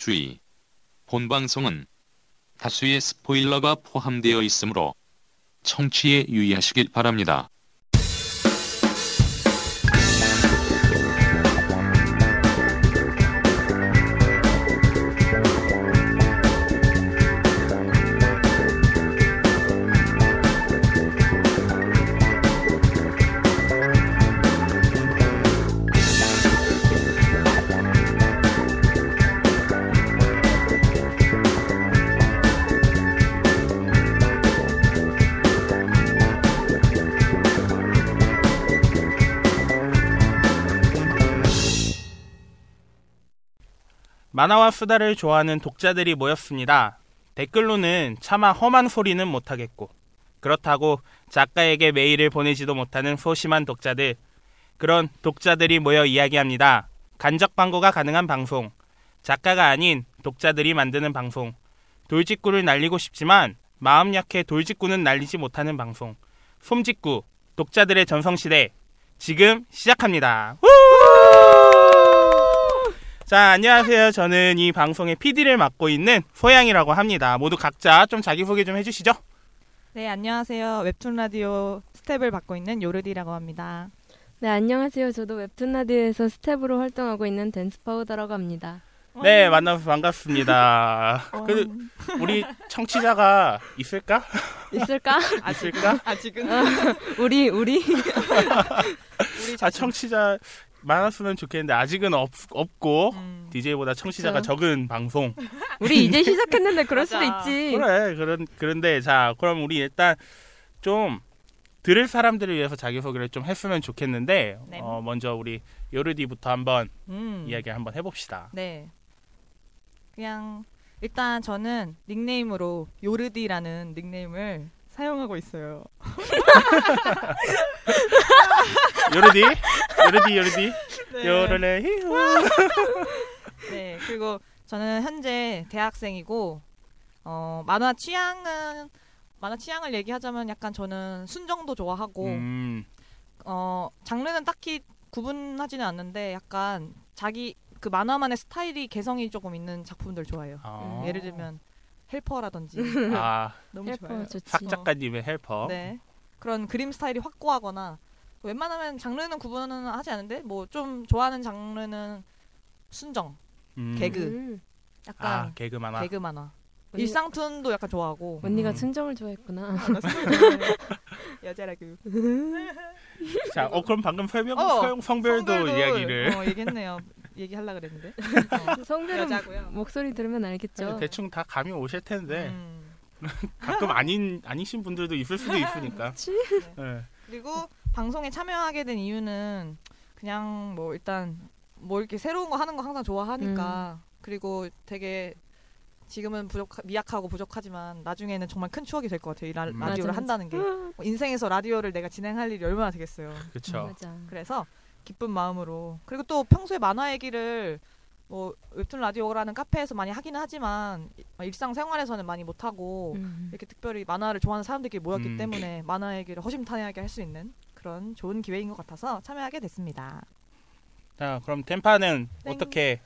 주의. 본 방송은 다수의 스포일러가 포함되어 있으므로 청취에 유의하시길 바랍니다. 만화와 수다를 좋아하는 독자들이 모였습니다. 댓글로는 차마 험한 소리는 못하겠고 그렇다고 작가에게 메일을 보내지도 못하는 소심한 독자들 그런 독자들이 모여 이야기합니다. 간접 광고가 가능한 방송 작가가 아닌 독자들이 만드는 방송 돌직구를 날리고 싶지만 마음 약해 돌직구는 날리지 못하는 방송 솜직구 독자들의 전성시대 지금 시작합니다. 우! 자, 안녕하세요. 저는 이 방송의 PD를 맡고 있는 소양이라고 합니다. 모두 각자 좀 자기소개 좀 해주시죠. 네, 안녕하세요. 웹툰 라디오 스텝을 맡고 있는 요르디라고 합니다. 네, 안녕하세요. 저도 웹툰 라디오에서 스텝으로 활동하고 있는 댄스 파우더라고 합니다. 네, 만나서 반갑습니다. 어, 그, 우리 청취자가 있을까? 있을까? 있을까? 아직은 우리 우리 우리 아, 청취자 많았으면 좋겠는데 아직은 없, 없고 음, DJ보다 청취자가 그렇죠. 적은 방송. 우리 이제 시작했는데 그럴 수도. 있지. 그래, 그런 그런데 자, 그럼 우리 일단 좀 들을 사람들을 위해서 자기소개를 좀 했으면 좋겠는데 네. 어, 먼저 우리 요르디부터 한번 음, 이야기 한번 해봅시다. 네. 그냥 일단 저는 닉네임으로 요르디라는 닉네임을 사용하고 있어요. 요르디, 요르디, 요르디, 네. 요르레 히후. 네. 그리고 저는 현재 대학생이고 어, 만화 취향은 만화 취향을 얘기하자면 약간 저는 순정도 좋아하고 음, 어 장르는 딱히 구분하지는 않는데 약간 자기 그 만화만의 스타일이 개성이 조금 있는 작품들 좋아해요. 어. 예를 들면 헬퍼라든지 아, 너무 좋아요. 헬퍼 좋지. 삭 작가님의 헬퍼. 네 그런 그림 스타일이 확고하거나 웬만하면 장르는 구분은 하지 않는데 뭐 좀 좋아하는 장르는 순정, 음. 개그. 음, 약간 아, 개그 만화. 개그 만화, 언니- 일상툰도 약간 좋아하고 언니가 음. 순정을 좋아했구나. 여자라고 자, 어 그럼 방금 설명 어, 성, 성별도 성별도, 이야기를 어, 얘기했네요. 얘기하려 그랬는데 어, 성별은 여자고요. 목소리 들으면 알겠죠. 대충 다 감이 오실 텐데 음. 가끔 아닌 아니신 분들도 있을 수도 있으니까. 그렇지. 네. 그리고 방송에 참여하게 된 이유는 그냥 뭐 일단 뭐 이렇게 새로운 거 하는 거 항상 좋아하니까 그리고 되게 지금은 부족 미약하고 부족하지만 나중에는 정말 큰 추억이 될 것 같아요. 이 라, 음. 라디오를 맞아, 한다는 게뭐 인생에서 라디오를 내가 진행할 일이 얼마나 되겠어요. 그렇죠. 그래서 기쁜 마음으로 그리고 또 평소에 만화 얘기를 뭐 웹툰 라디오라는 카페에서 많이 하기는 하지만 일상 생활에서는 많이 못 하고 음. 이렇게 특별히 만화를 좋아하는 사람들끼리 모였기 음. 때문에 만화 얘기를 허심탄회하게 할 수 있는 그런 좋은 기회인 것 같아서 참여하게 됐습니다. 자, 그럼 템파는 땡. 어떻게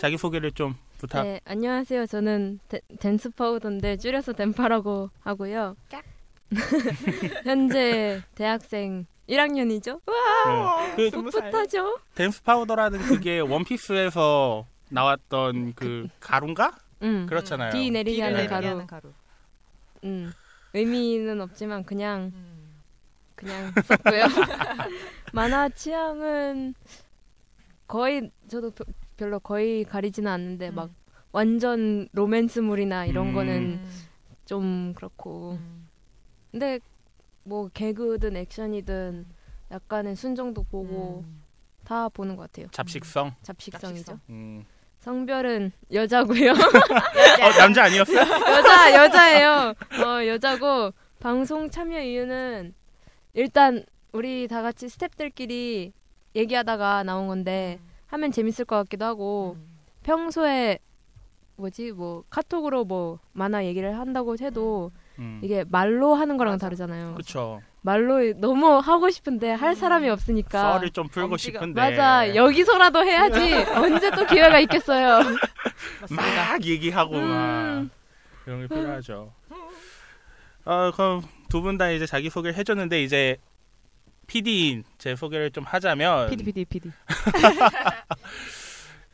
자기 소개를 좀 부탁. 네, 안녕하세요. 저는 데- 댄스 파우더인데 줄여서 댄파라고 하고요. 현재 대학생 1학년이죠? 네. 그. 풋풋하죠? 댄스 파우더라는 그게 원피스에서 나왔던 그 가루인가? 응. 그렇잖아요. 비 내리게 가루. 하는 가루. 음. 의미는 없지만 그냥 음. 그냥 썼고요. 만화 취향은 거의 저도 벼- 별로 거의 가리지는 않는데 음. 막 완전 로맨스물이나 이런 음. 거는 음. 좀 그렇고. 음. 근데 뭐 개그든 액션이든 약간의 순정도 보고 음. 다 보는 것 같아요. 잡식성. 잡식성이죠. 잡식성. 음. 성별은 여자고요. 어, 남자 아니었어? 여자 여자예요. 어 여자고 방송 참여 이유는 일단 우리 다 같이 스탭들끼리 얘기하다가 나온 건데 하면 재밌을 것 같기도 하고 음. 평소에 뭐지 뭐 카톡으로 뭐 만화 얘기를 한다고 해도 음. 이게 말로 하는 거랑 다르잖아요. 그쵸. 말로 너무 하고 싶은데 할 사람이 없으니까. 썰을 좀 풀고 엄지가- 싶은데 맞아. 여기서라도 해야지. 언제 또 기회가 있겠어요. 막 얘기하고 막 음. 그런 게 필요하죠. 어, 그럼 두 분 다 이제 자기 소개를 해줬는데 이제 PD 제 소개를 좀 하자면 PD PD PD.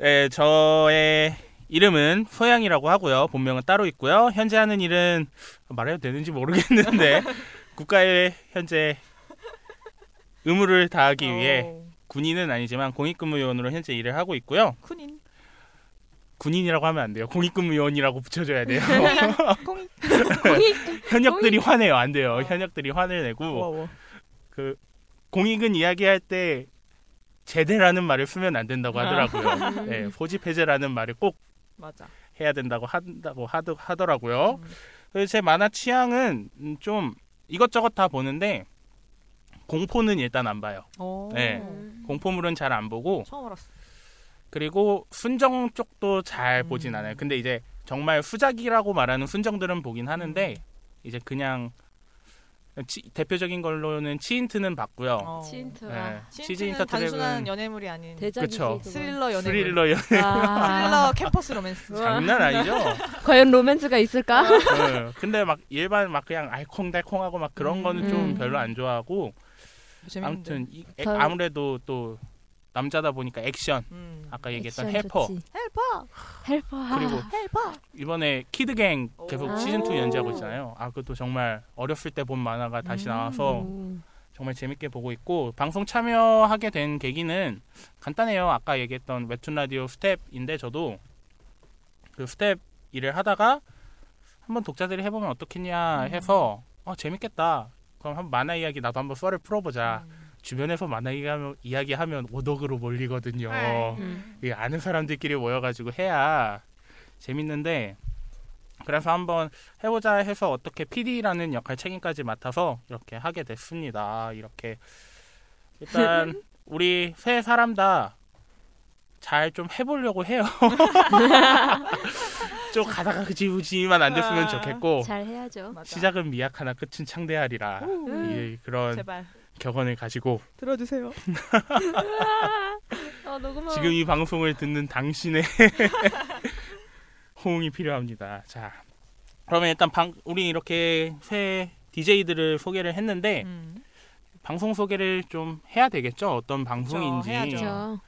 예, 저의 이름은 소양이라고 하고요. 본명은 따로 있고요. 현재 하는 일은 말해도 되는지 모르겠는데 국가에 현재 의무를 다하기 위해 어, 군인은 아니지만 공익근무요원으로 현재 일을 하고 있고요. 군인. 군인이라고 하면 안 돼요. 공익근무요원이라고 붙여줘야 돼요. 공익. 현역들이 화내요. 안 돼요. 어. 현역들이 화를 내고 우와, 그 공익은 이야기할 때 제대라는 말을 쓰면 안 된다고 아. 하더라고요. 네, 소집 해제라는 말을 꼭 맞아. 해야 된다고 한다고 하더, 하더라고요. 음. 그래서 제 만화 취향은 음, 좀 이것저것 다 보는데 공포는 일단 안 봐요. 어. 네. 공포물은 잘 안 보고 처음 알았어. 그리고 순정 쪽도 잘 음. 보진 않아요. 근데 이제 정말 수작이라고 말하는 순정들은 보긴 하는데 음. 이제 그냥 치- 대표적인 걸로는 치인트는 봤고요. 어. 치인트와 네, 치즈 치즈 인 더 단순한 연애물이 아닌. 그쵸. 스릴러 연애물. 스릴러 연 아, 스릴러 캠퍼스 로맨스. 장난 아니죠? 과연 로맨스가 있을까? 네, 근데 막 일반 막 그냥 알콩달콩하고 막 그런 거는 좀 음. 별로 안 좋아하고 재밌는데. 아무튼 이- 에- 덜- 아무래도 또 남자다 보니까 액션 음. 아까 얘기했던 액션 헬퍼 좋지. 헬퍼. 헬퍼. 그리고 헬퍼. 이번에 키드갱 계속 오. 시즌 2 연재하고 있잖아요. 아 그것도 정말 어렸을 때 본 만화가 다시 음. 나와서 음. 정말 재밌게 보고 있고 방송 참여하게 된 계기는 간단해요. 아까 얘기했던 웹툰 라디오 스텝인데 저도 그 스텝 일을 하다가 한번 독자들이 해보면 어떻겠냐 음. 해서 어 재밌겠다. 그럼 한번 만화 이야기 나도 한번 썰을 풀어보자. 음. 주변에서 만화 이야기하면, 이야기하면 오덕으로 몰리거든요. 네. 음. 이 아는 사람들끼리 모여가지고 해야 재밌는데 그래서 한번 해보자 해서 어떻게 PD라는 역할 책임까지 맡아서 이렇게 하게 됐습니다. 이렇게 일단 우리 세 사람 다 잘 좀 해보려고 해요. 좀 가다가 그지우지만 안 됐으면 아, 좋겠고 잘 해야죠. 시작은 미약하나 끝은 창대하리라 오. 이, 그런 제발 격언을 가지고 들어주세요. 아, 녹음하 지금 이 방송을 듣는 당신의 호응이 필요합니다. 자, 그러면 일단 방, 우리 이렇게 새 DJ들을 소개를 했는데 음. 방송 소개를 좀 해야 되겠죠? 어떤 방송인지. 그렇죠.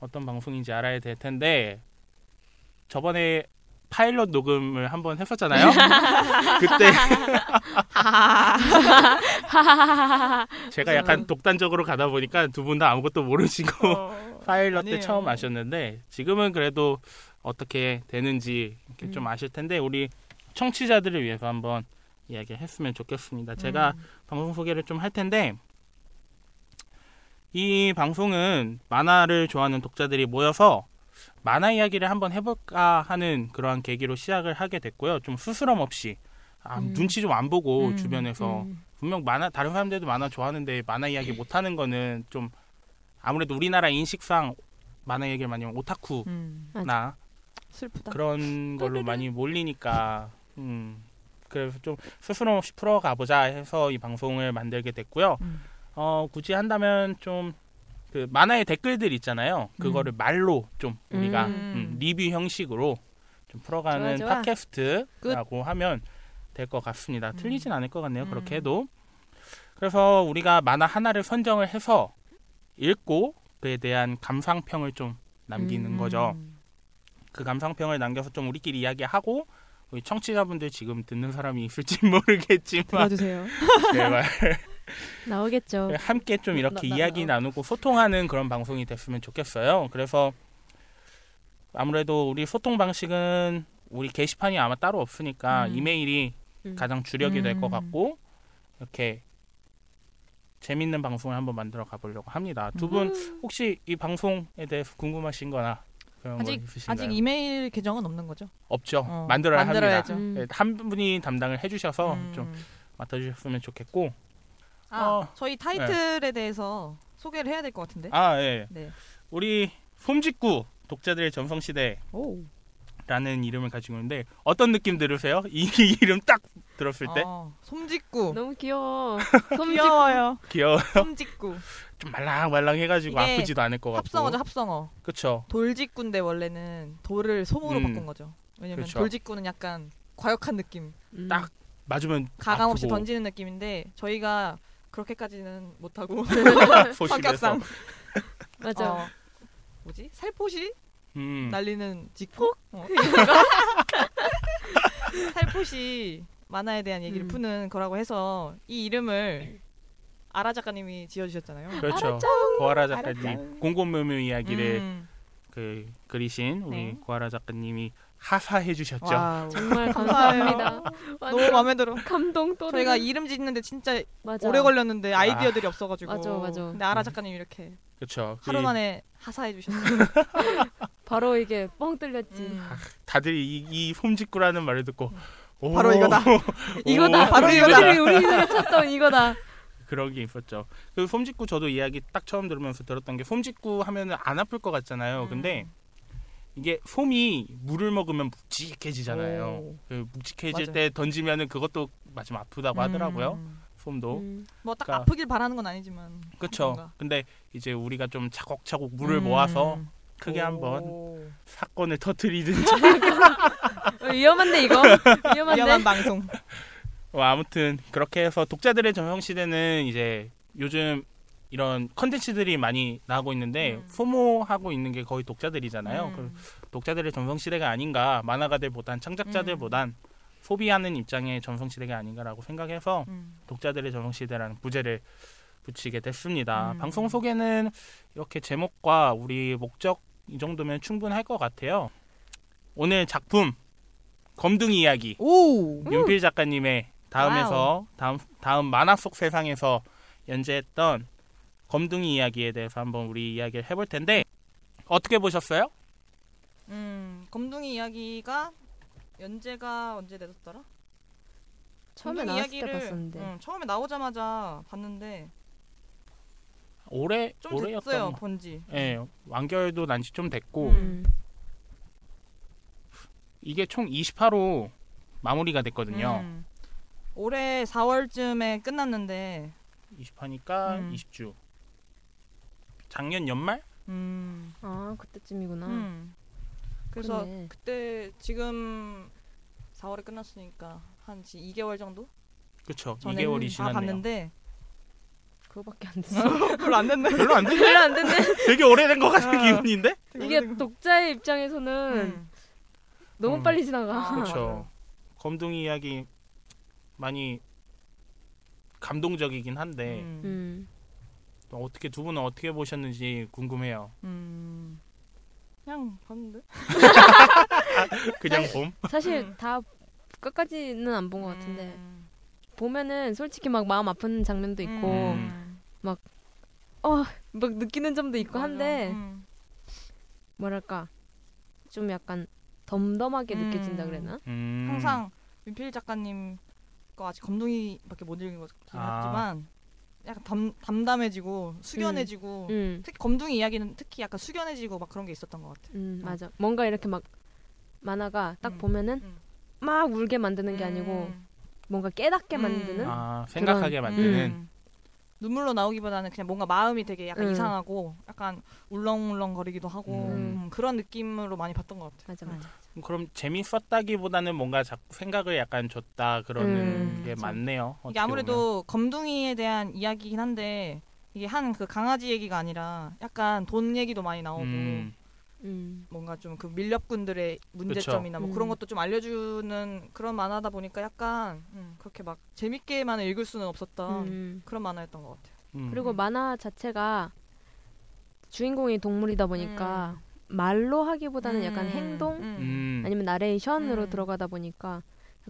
어떤 방송인지 알아야 될 텐데 저번에 파일럿 녹음을 한번 했었잖아요. 그때 제가 약간 독단적으로 가다 보니까 두 분 다 아무것도 모르시고 어. 파일럿 때 아니에요. 처음 아셨는데 지금은 그래도 어떻게 되는지 이렇게 좀 음. 아실 텐데 우리 청취자들을 위해서 한번 이야기했으면 좋겠습니다. 제가 음. 방송 소개를 좀 할 텐데 이 방송은 만화를 좋아하는 독자들이 모여서 만화 이야기를 한번 해볼까 하는 그러한 계기로 시작을 하게 됐고요. 좀 스스럼 없이 아, 음. 눈치 좀 안 보고 음, 주변에서 음. 분명 만화 다른 사람들도 만화 좋아하는데 만화 이야기 못 하는 거는 좀 아무래도 우리나라 인식상 만화 얘기를 많이 하면 오타쿠나 음. 슬프다. 그런 걸로 많이 몰리니까 음 그래서 좀 스스럼 없이 풀어가 보자 해서 이 방송을 만들게 됐고요. 음. 어 굳이 한다면 좀 그 만화의 댓글들 있잖아요. 그거를 말로 좀 우리가 음. 음, 리뷰 형식으로 좀 풀어가는 좋아, 좋아. 팟캐스트라고 하면 될 것 같습니다. 음. 틀리진 않을 것 같네요. 그렇게 음. 해도. 그래서 우리가 만화 하나를 선정을 해서 읽고 그에 대한 감상평을 좀 남기는 음. 거죠. 음. 그 감상평을 남겨서 좀 우리끼리 이야기하고 우리 청취자분들 지금 듣는 사람이 있을지 모르겠지만 들어주세요. 제발 나오겠죠. 함께 좀 이렇게 나- 나- 이야기 나 누고 소통하는 그런 방송이 됐으면 좋겠어요. 그래서 아무래도 우리 소통 방식은 우리 게시판이 아마 따로 없으니까 음. 이메일이 음. 가장 주력이 될것 음. 같고 이렇게 재밌는 방송을 한번 만들어 가보려고 합니다. 두분 음. 혹시 이 방송에 대해서 궁금하신거나 그런 거 아직 있으신가요? 아직 이메일 계정은 없는 거죠? 없죠. 어, 만들어야 만들어야죠. 합니다. 음. 네, 한 분이 담당을 해주셔서 음. 좀 맡아주셨으면 좋겠고. 아, 어, 저희 타이틀에 대해서 소개를 해야 될 것 같은데. 아, 예. 네. 우리 솜직구 독자들의 전성시대라는 오. 이름을 가지고 있는데 어떤 느낌 들으세요? 이 이름 딱 들었을 때 어, 솜직구. 너무 귀여워. 솜직 귀여워요. 귀여워. 솜직구. 좀 말랑말랑 해가지고 아프지도 않을 것 같고. 합성어죠, 합성어. 그쵸. 돌직구인데 원래는 돌을 솜으로 음. 바꾼 거죠. 왜냐면 그쵸. 돌직구는 약간 과격한 느낌, 음. 딱 맞으면 가감 없이 아프고 던지는 느낌인데 저희가 그렇게까지는 못하고. 성격상 맞아. 어, 뭐지 살포시 음. 날리는 직구 어. 살포시 만화에 대한 얘기를 음. 푸는 거라고 해서 이 이름을 아라 작가님이 지어주셨잖아요. 그렇죠. 고아라 작가님 공공묘묘 이야기를 음. 그 그리신 우리 네. 고아라 작가님이 하사해 주셨죠. wow. 정말. 감사합니다. 너무 마음에 들어. 감동 또 저희가 이름 짓는데 진짜 맞아. 오래 걸렸는데 아이디어들이 없어가지고. 맞아, 맞아. 근데 아라 작가님 이렇게 그렇죠. 하루 만에 하사해 주셨어요. 바로 이게 뻥 뚫렸지. 음. 다들 이, 이 솜직구라는 말을 듣고 오, 바로 이거다. 이거다. 바로 이거다. 우리 우리 우리 찾던 이거다. 그런 게 있었죠. 그 솜직구 저도 이야기 딱 처음 들으면서 들었던 게 솜직구 하면은 안 아플 것 같잖아요. 근데 이게 솜이 물을 먹으면 묵직해지잖아요. 오. 그 묵직해질 맞아. 때 던지면은 그것도 마침 아프다고 하더라고요. 음. 솜도. 음. 뭐딱 그러니까- 아프길 바라는 건 아니지만. 그렇죠. 근데 이제 우리가 좀 차곡차곡 물을 음. 모아서 크게 한번 오. 사건을 터트리든지 어, 위험한데 이거 위험한데. 위험한 방송. 뭐 아무튼 그렇게 해서 독자들의 전성 시대는 이제 요즘 이런 컨텐츠들이 많이 나오고 있는데 음. 소모하고 있는 게 거의 독자들이잖아요. 음. 그 독자들의 전성 시대가 아닌가 만화가들보단 창작자들보단 소비하는 입장의 전성 시대가 아닌가라고 생각해서 음. 독자들의 전성 시대라는 부제를 붙이게 됐습니다. 음. 방송 소개는 이렇게 제목과 우리 목적 이 정도면 충분할 것 같아요. 오늘 작품 검둥이 이야기 오. 윤필 작가님의 다음에서 다음 다음 만화 속 세상에서 연재했던 검둥이 이야기에 대해서 한번 우리 이야기를 해볼 텐데 어떻게 보셨어요? 음, 검둥이 이야기가 연재가 언제 내졌더라? 처음에 나왔을 때 봤었는데. 응, 처음에 나오자마자 봤는데 올해 좀 올해였던 됐어요 거. 본지. 예, 완결도 난 지 좀 됐고 음. 음. 이게 총 28호 마무리가 됐거든요. 음. 올해 4월쯤에 끝났는데 20화니까 음. 20주. 작년 연말? 음. 아 그때쯤이구나. 음. 그래서 그러네. 그때 지금 4월에 끝났으니까 한 2개월 정도 그쵸. 전에 2개월이 다 지났네요. 봤는데 그거밖에 안 됐어. 별로 안 됐네. 별로 안 돼. 별로 안 됐네. 되게 오래된 것 같은 아. 기분인데? 이게 독자의 입장에서는 음. 너무 음. 빨리 지나가. 아. 그렇죠. 검둥이 이야기 많이 감동적이긴 한데 음. 음. 또 어떻게 두 분은 어떻게 보셨는지 궁금해요. 음. 그냥 봤는데. 그냥 봄? 사실 음. 다 끝까지는 안 본 것 같은데 음. 보면은 솔직히 막 마음 아픈 장면도 있고 음. 막 느끼는 점도 있고 맞아. 한데 음. 뭐랄까 좀 약간 덤덤하게 음. 느껴진다 그래나? 음. 항상 윤필 작가님 거 아직 검둥이밖에 못 읽은 아. 하지만 약간 담, 담담해지고 숙연해지고 음, 특히 검둥이 이야기는 특히 약간 숙연해지고 막 그런 게 있었던 것 같아. 음 어. 맞아. 뭔가 이렇게 막 만화가 딱 음. 보면은 음. 막 울게 만드는 게 아니고 음. 뭔가 깨닫게 음. 만드는. 아, 생각하게 만드는 음. 눈물로 나오기보다는 그냥 뭔가 마음이 되게 약간 음. 이상하고 약간 울렁울렁 거리기도 하고 음. 음, 그런 느낌으로 많이 봤던 것 같아. 맞아 음. 맞아. 그럼 재밌었다기보다는 뭔가 자꾸 생각을 약간 줬다 그러는 음, 게 그쵸. 많네요. 이게 아무래도 검둥이에 대한 이야기긴 한데 이게 한 그 강아지 얘기가 아니라 약간 돈 얘기도 많이 나오고 보면. 음, 음. 뭔가 좀 그 밀렵꾼들의 문제점이나 뭐 음. 그런 것도 좀 알려주는 그런 만화다 보니까 약간 음, 그렇게 막 재밌게만 읽을 수는 없었던 음. 그런 만화였던 것 같아요. 음. 그리고 만화 자체가 주인공이 동물이다 보니까 말로 하기보다는 약간 음, 행동 음. 음. 아니면 나레이션으로 음. 들어가다 보니까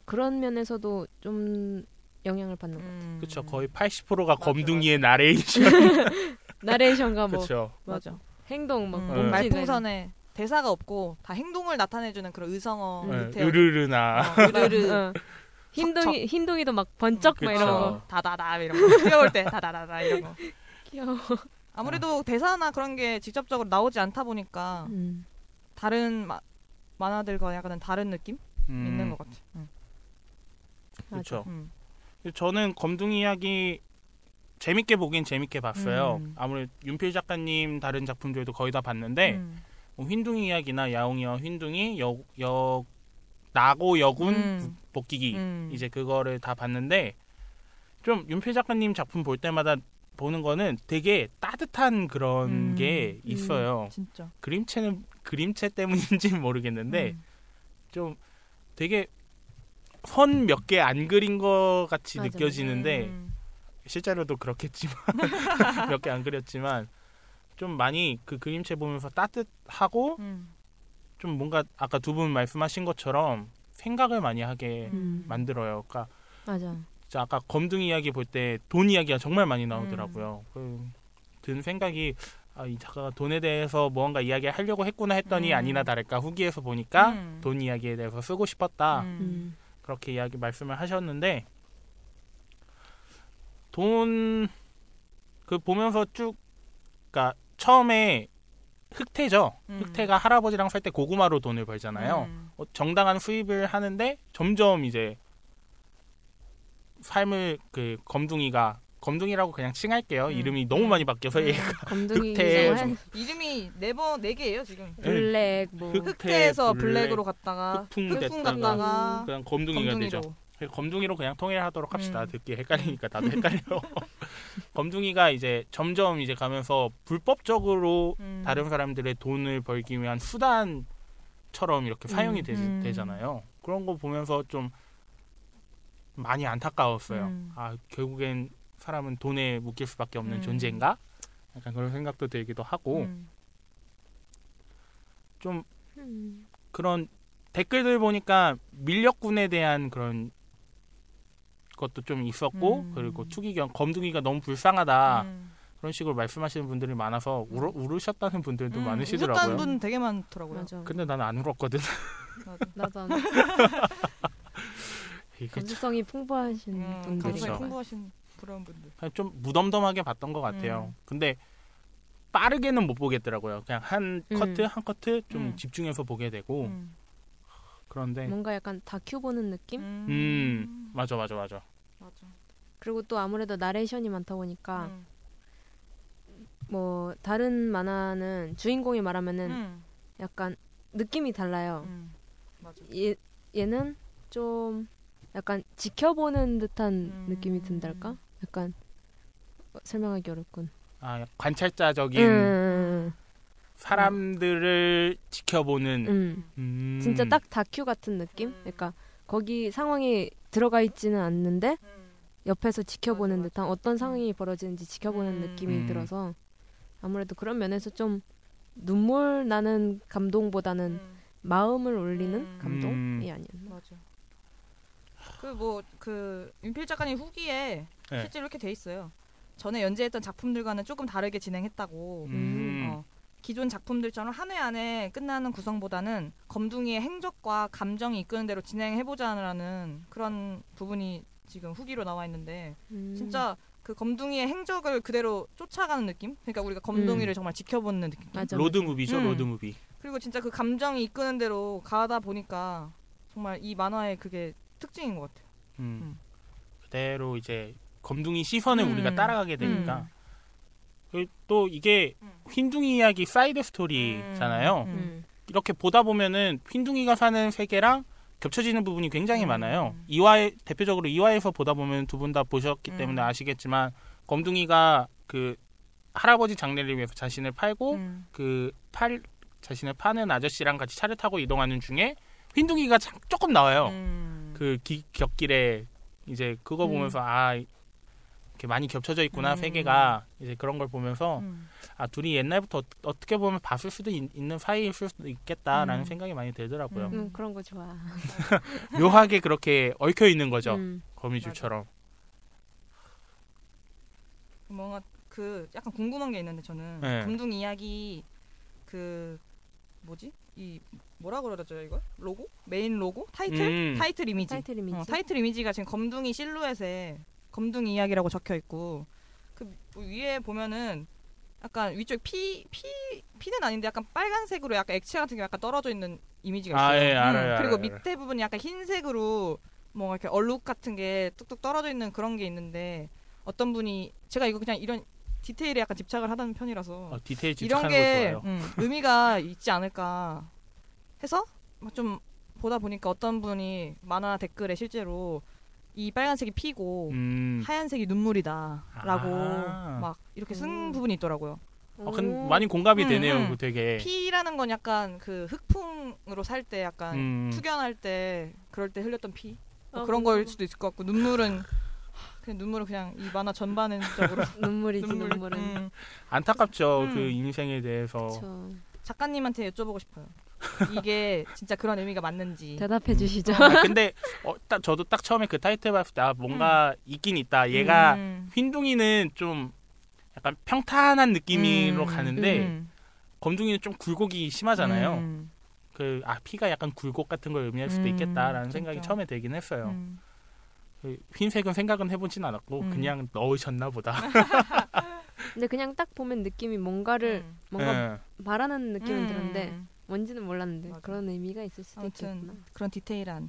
그런 면에서도 좀 영향을 받는 것 같아요. 음. 그쵸 거의 80%가 맞아, 검둥이의 나레이션. 나레이션과 뭐 그쵸. 맞아. 행동 막 음, 말풍선에 대사가 없고 다 행동을 나타내주는 그런 의성어 음. 네. 으르르나. 어, 으르르 어. 흰둥이 흰둥이도 막 번쩍 막 이런. 거 다다다 이런 거 뛰어올 때 다다다다 이런 거 귀여워. 아무래도 대사나 그런 게 직접적으로 나오지 않다 보니까 음. 다른 마, 만화들과 약간은 다른 느낌 음. 있는 것 같아. 응. 그렇죠. 음. 저는 검둥이 이야기 재밌게 보긴 재밌게 봤어요. 음. 아무래도 윤필 작가님 다른 작품들도 거의 다 봤는데 음. 뭐 흰둥이 이야기나 야옹이와 흰둥이 여, 여 나고 여군 음. 복귀기 음. 이제 그거를 다 봤는데 좀 윤필 작가님 작품 볼 때마다 보는 거는 되게 따뜻한 그런 음. 게 있어요. 진짜. 그림체는 그림체 때문인지 모르겠는데 음. 좀 되게 선 몇 개 안 그린 것 같이 맞아. 느껴지는데 음. 실제로도 그렇겠지만 몇 개 안 그렸지만 좀 많이 그 그림체 보면서 따뜻하고 음. 좀 뭔가 아까 두 분 말씀하신 것처럼 생각을 많이 하게 음. 만들어요. 그러니까 맞아. 진짜 아까 검둥이 이야기 볼 때 돈 이야기가 정말 많이 나오더라고요. 그, 든 생각이 아, 이 작가가 돈에 대해서 무언가 이야기를 하려고 했구나 했더니 음. 아니나 다를까 후기에서 보니까 음. 돈 이야기에 대해서 쓰고 싶었다. 음. 음. 그렇게 이야기 말씀을 하셨는데 돈 그 보면서 쭉 그러니까 처음에 흑태죠. 음. 흑태가 할아버지랑 살 때 고구마로 돈을 벌잖아요. 음. 어, 정당한 수입을 하는데 점점 이제 삶을 그 검둥이가 검둥이라고 그냥 칭할게요. 음. 이름이 너무 많이 바뀌어서 얘가 검둥이 흑태 이상한 이름이 네번 네 개예요 지금. 블랙 뭐 흑- 흑태에서 블랙, 블랙 으로 갔다가 흑풍 흑풍 갔다가 그냥 검둥이가 검둥이로. 되죠. 검둥이로 그냥 통일하도록 합시다. 음. 듣기 헷갈리니까 나도 헷갈려. 검둥이가 이제 점점 이제 가면서 불법적으로 음. 다른 사람들의 돈을 벌기 위한 수단처럼 이렇게 사용이 음. 되, 음. 되잖아요. 그런 거 보면서 좀 많이 안타까웠어요. 음. 아 결국엔 사람은 돈에 묶일 수밖에 없는 음. 존재인가? 약간 그런 생각도 들기도 하고 음. 좀 음. 그런 댓글들 보니까 밀렵군에 대한 그런 것도 좀 있었고 음. 그리고 추기경 검둥이가 너무 불쌍하다 음. 그런 식으로 말씀하시는 분들이 많아서 울어, 울으셨다는 분들도 음, 많으시더라고요. 우셨다는 분 되게 많더라고요. 맞아. 근데 나는 안 울었거든. 나도. 나도 안 감수성이 풍부하신 음, 분들이 감성이 그렇죠. 풍부하신 그런 분들. 좀 무덤덤하게 봤던 것 같아요. 음. 근데 빠르게는 못 보겠더라고요. 그냥 한 음. 커트 한 커트 좀 음. 집중해서 보게 되고 음. 그런데 뭔가 약간 다큐 보는 느낌? 음 맞아 맞아 맞아. 맞아. 그리고 또 아무래도 나레이션이 많다 보니까 음. 뭐 다른 만화는 주인공이 말하면은 음. 약간 느낌이 달라요. 음. 맞아. 얘 얘는 좀 약간 지켜보는 듯한 음. 느낌이 든달까? 약간 어, 설명하기 어렵군. 아 관찰자적인 음, 사람들을 지켜보는 음. 음. 진짜 딱 다큐 같은 느낌? 음. 그러니까 거기 상황이 들어가 있지는 않는데 음. 옆에서 지켜보는 맞아, 맞아. 듯한 어떤 상황이 벌어지는지 지켜보는 음. 느낌이 음. 들어서 아무래도 그런 면에서 좀 눈물 나는 감동보다는 음. 마음을 울리는 음. 감동이 음. 아니었나. 맞아. 그 뭐그 윤필 작가님 후기에 네. 실제로 이렇게 돼 있어요. 전에 연재했던 작품들과는 조금 다르게 진행했다고. 음. 어, 기존 작품들처럼 한 회 안에 끝나는 구성보다는 검둥이의 행적과 감정이 이끄는 대로 진행해보자라는 그런 부분이 지금 후기로 나와 있는데 음. 진짜 그 검둥이의 행적을 그대로 쫓아가는 느낌? 그러니까 우리가 검둥이를 정말 지켜보는 느낌. 맞아. 로드 무비죠 음. 로드 무비. 그리고 진짜 그 감정이 이끄는 대로 가다 보니까 정말 이 만화의 그게 특징인 것 같아요. 음. 음. 그대로 이제 검둥이 시선을 음. 우리가 따라가게 되니까 음. 그리고 또 이게 음. 흰둥이 이야기 side story잖아요. 음. 음. 이렇게 보다 보면은 흰둥이가 사는 세계랑 겹쳐지는 부분이 굉장히 음. 많아요. 이화에 대표적으로 이화에서 보다 보면 두 분 다 보셨기 음. 때문에 아시겠지만 검둥이가 그 할아버지 장례를 위해서 자신을 팔고 음. 그팔 자신을 파는 아저씨랑 같이 차를 타고 이동하는 중에 흰둥이가 참- 조금 나와요. 음. 그 기- 곁길에 이제 그거 음. 보면서 아 이렇게 많이 겹쳐져 있구나 음. 세계가 이제 그런 걸 보면서 음. 아 둘이 옛날부터 어, 어떻게 보면 봤을 수도 있, 는 사이일 수도 있겠다라는 음. 생각이 많이 들더라고요. 음. 음, 그런 거 좋아. 묘하게 그렇게 얽혀 있는 거죠 음. 거미줄처럼. 뭔가 그 약간 궁금한 게 있는데 저는 네. 검둥이 이야기 그 뭐지 이 뭐라 그러죠 이걸 로고 메인 로고 타이틀 음. 타이틀 이미지 타이틀 이미지. 어, 타이틀 이미지가 지금 검둥이 실루엣에 검둥이 이야기라고 적혀 있고 그 위에 보면은 약간 위쪽 피, 피, 피는 아닌데 약간 빨간색으로 약간 액체 같은 게 약간 떨어져 있는 이미지가 아, 있어요. 예, 알아요, 그리고 알아요, 밑에 부분이 약간 흰색으로 뭐 이렇게 얼룩 같은 게 뚝뚝 떨어져 있는 그런 게 있는데 어떤 분이 제가 이거 그냥 이런 디테일에 약간 집착을 하는 편이라서 어, 디테일 이런 집착하는 게거 좋아요. 음, 의미가 있지 않을까 해서 막좀 보다 보니까 어떤 분이 만화 댓글에 실제로 이 빨간색이 피고 음. 하얀색이 눈물이다라고 아. 막 이렇게 쓴 음. 부분이 있더라고요. 어, 근 많이 공감이 음, 되네요. 음. 그 되게. 피라는 건 약간 그 흑풍으로 살 때 약간 음. 투견할 때 그럴 때 흘렸던 피뭐 어, 그런. 걸 수도 있을 것 같고 눈물은 하, 그냥 눈물은 그냥 이 만화 전반적으로 눈물이지 눈물. 눈물은. 음. 안타깝죠. 음. 그 인생에 대해서. 그쵸. 작가님한테 여쭤보고 싶어요. 이게 진짜 그런 의미가 맞는지. 대답해 주시죠. 아, 근데 어, 딱 저도 딱 처음에 그 타이틀 봤을 때 아, 뭔가 있긴 있다. 얘가 음. 흰둥이는 좀 약간 평탄한 느낌으로 음, 가는데 음. 검둥이는 좀 굴곡이 심하잖아요. 음. 그아 피가 약간 굴곡 같은 걸 의미할 수도 음, 있겠다라는 진짜. 생각이 처음에 들긴 했어요. 음. 그 흰색은 생각은 해보진 않았고 음. 그냥 넣으셨나 보다. 근데 그냥 딱 보면 느낌이 뭔가를 음. 뭔가 예. 말하는 느낌은 음. 들었는데 뭔지는 몰랐는데 맞아. 그런 의미가 있을 수도 아무튼 있겠구나. 그런 디테일한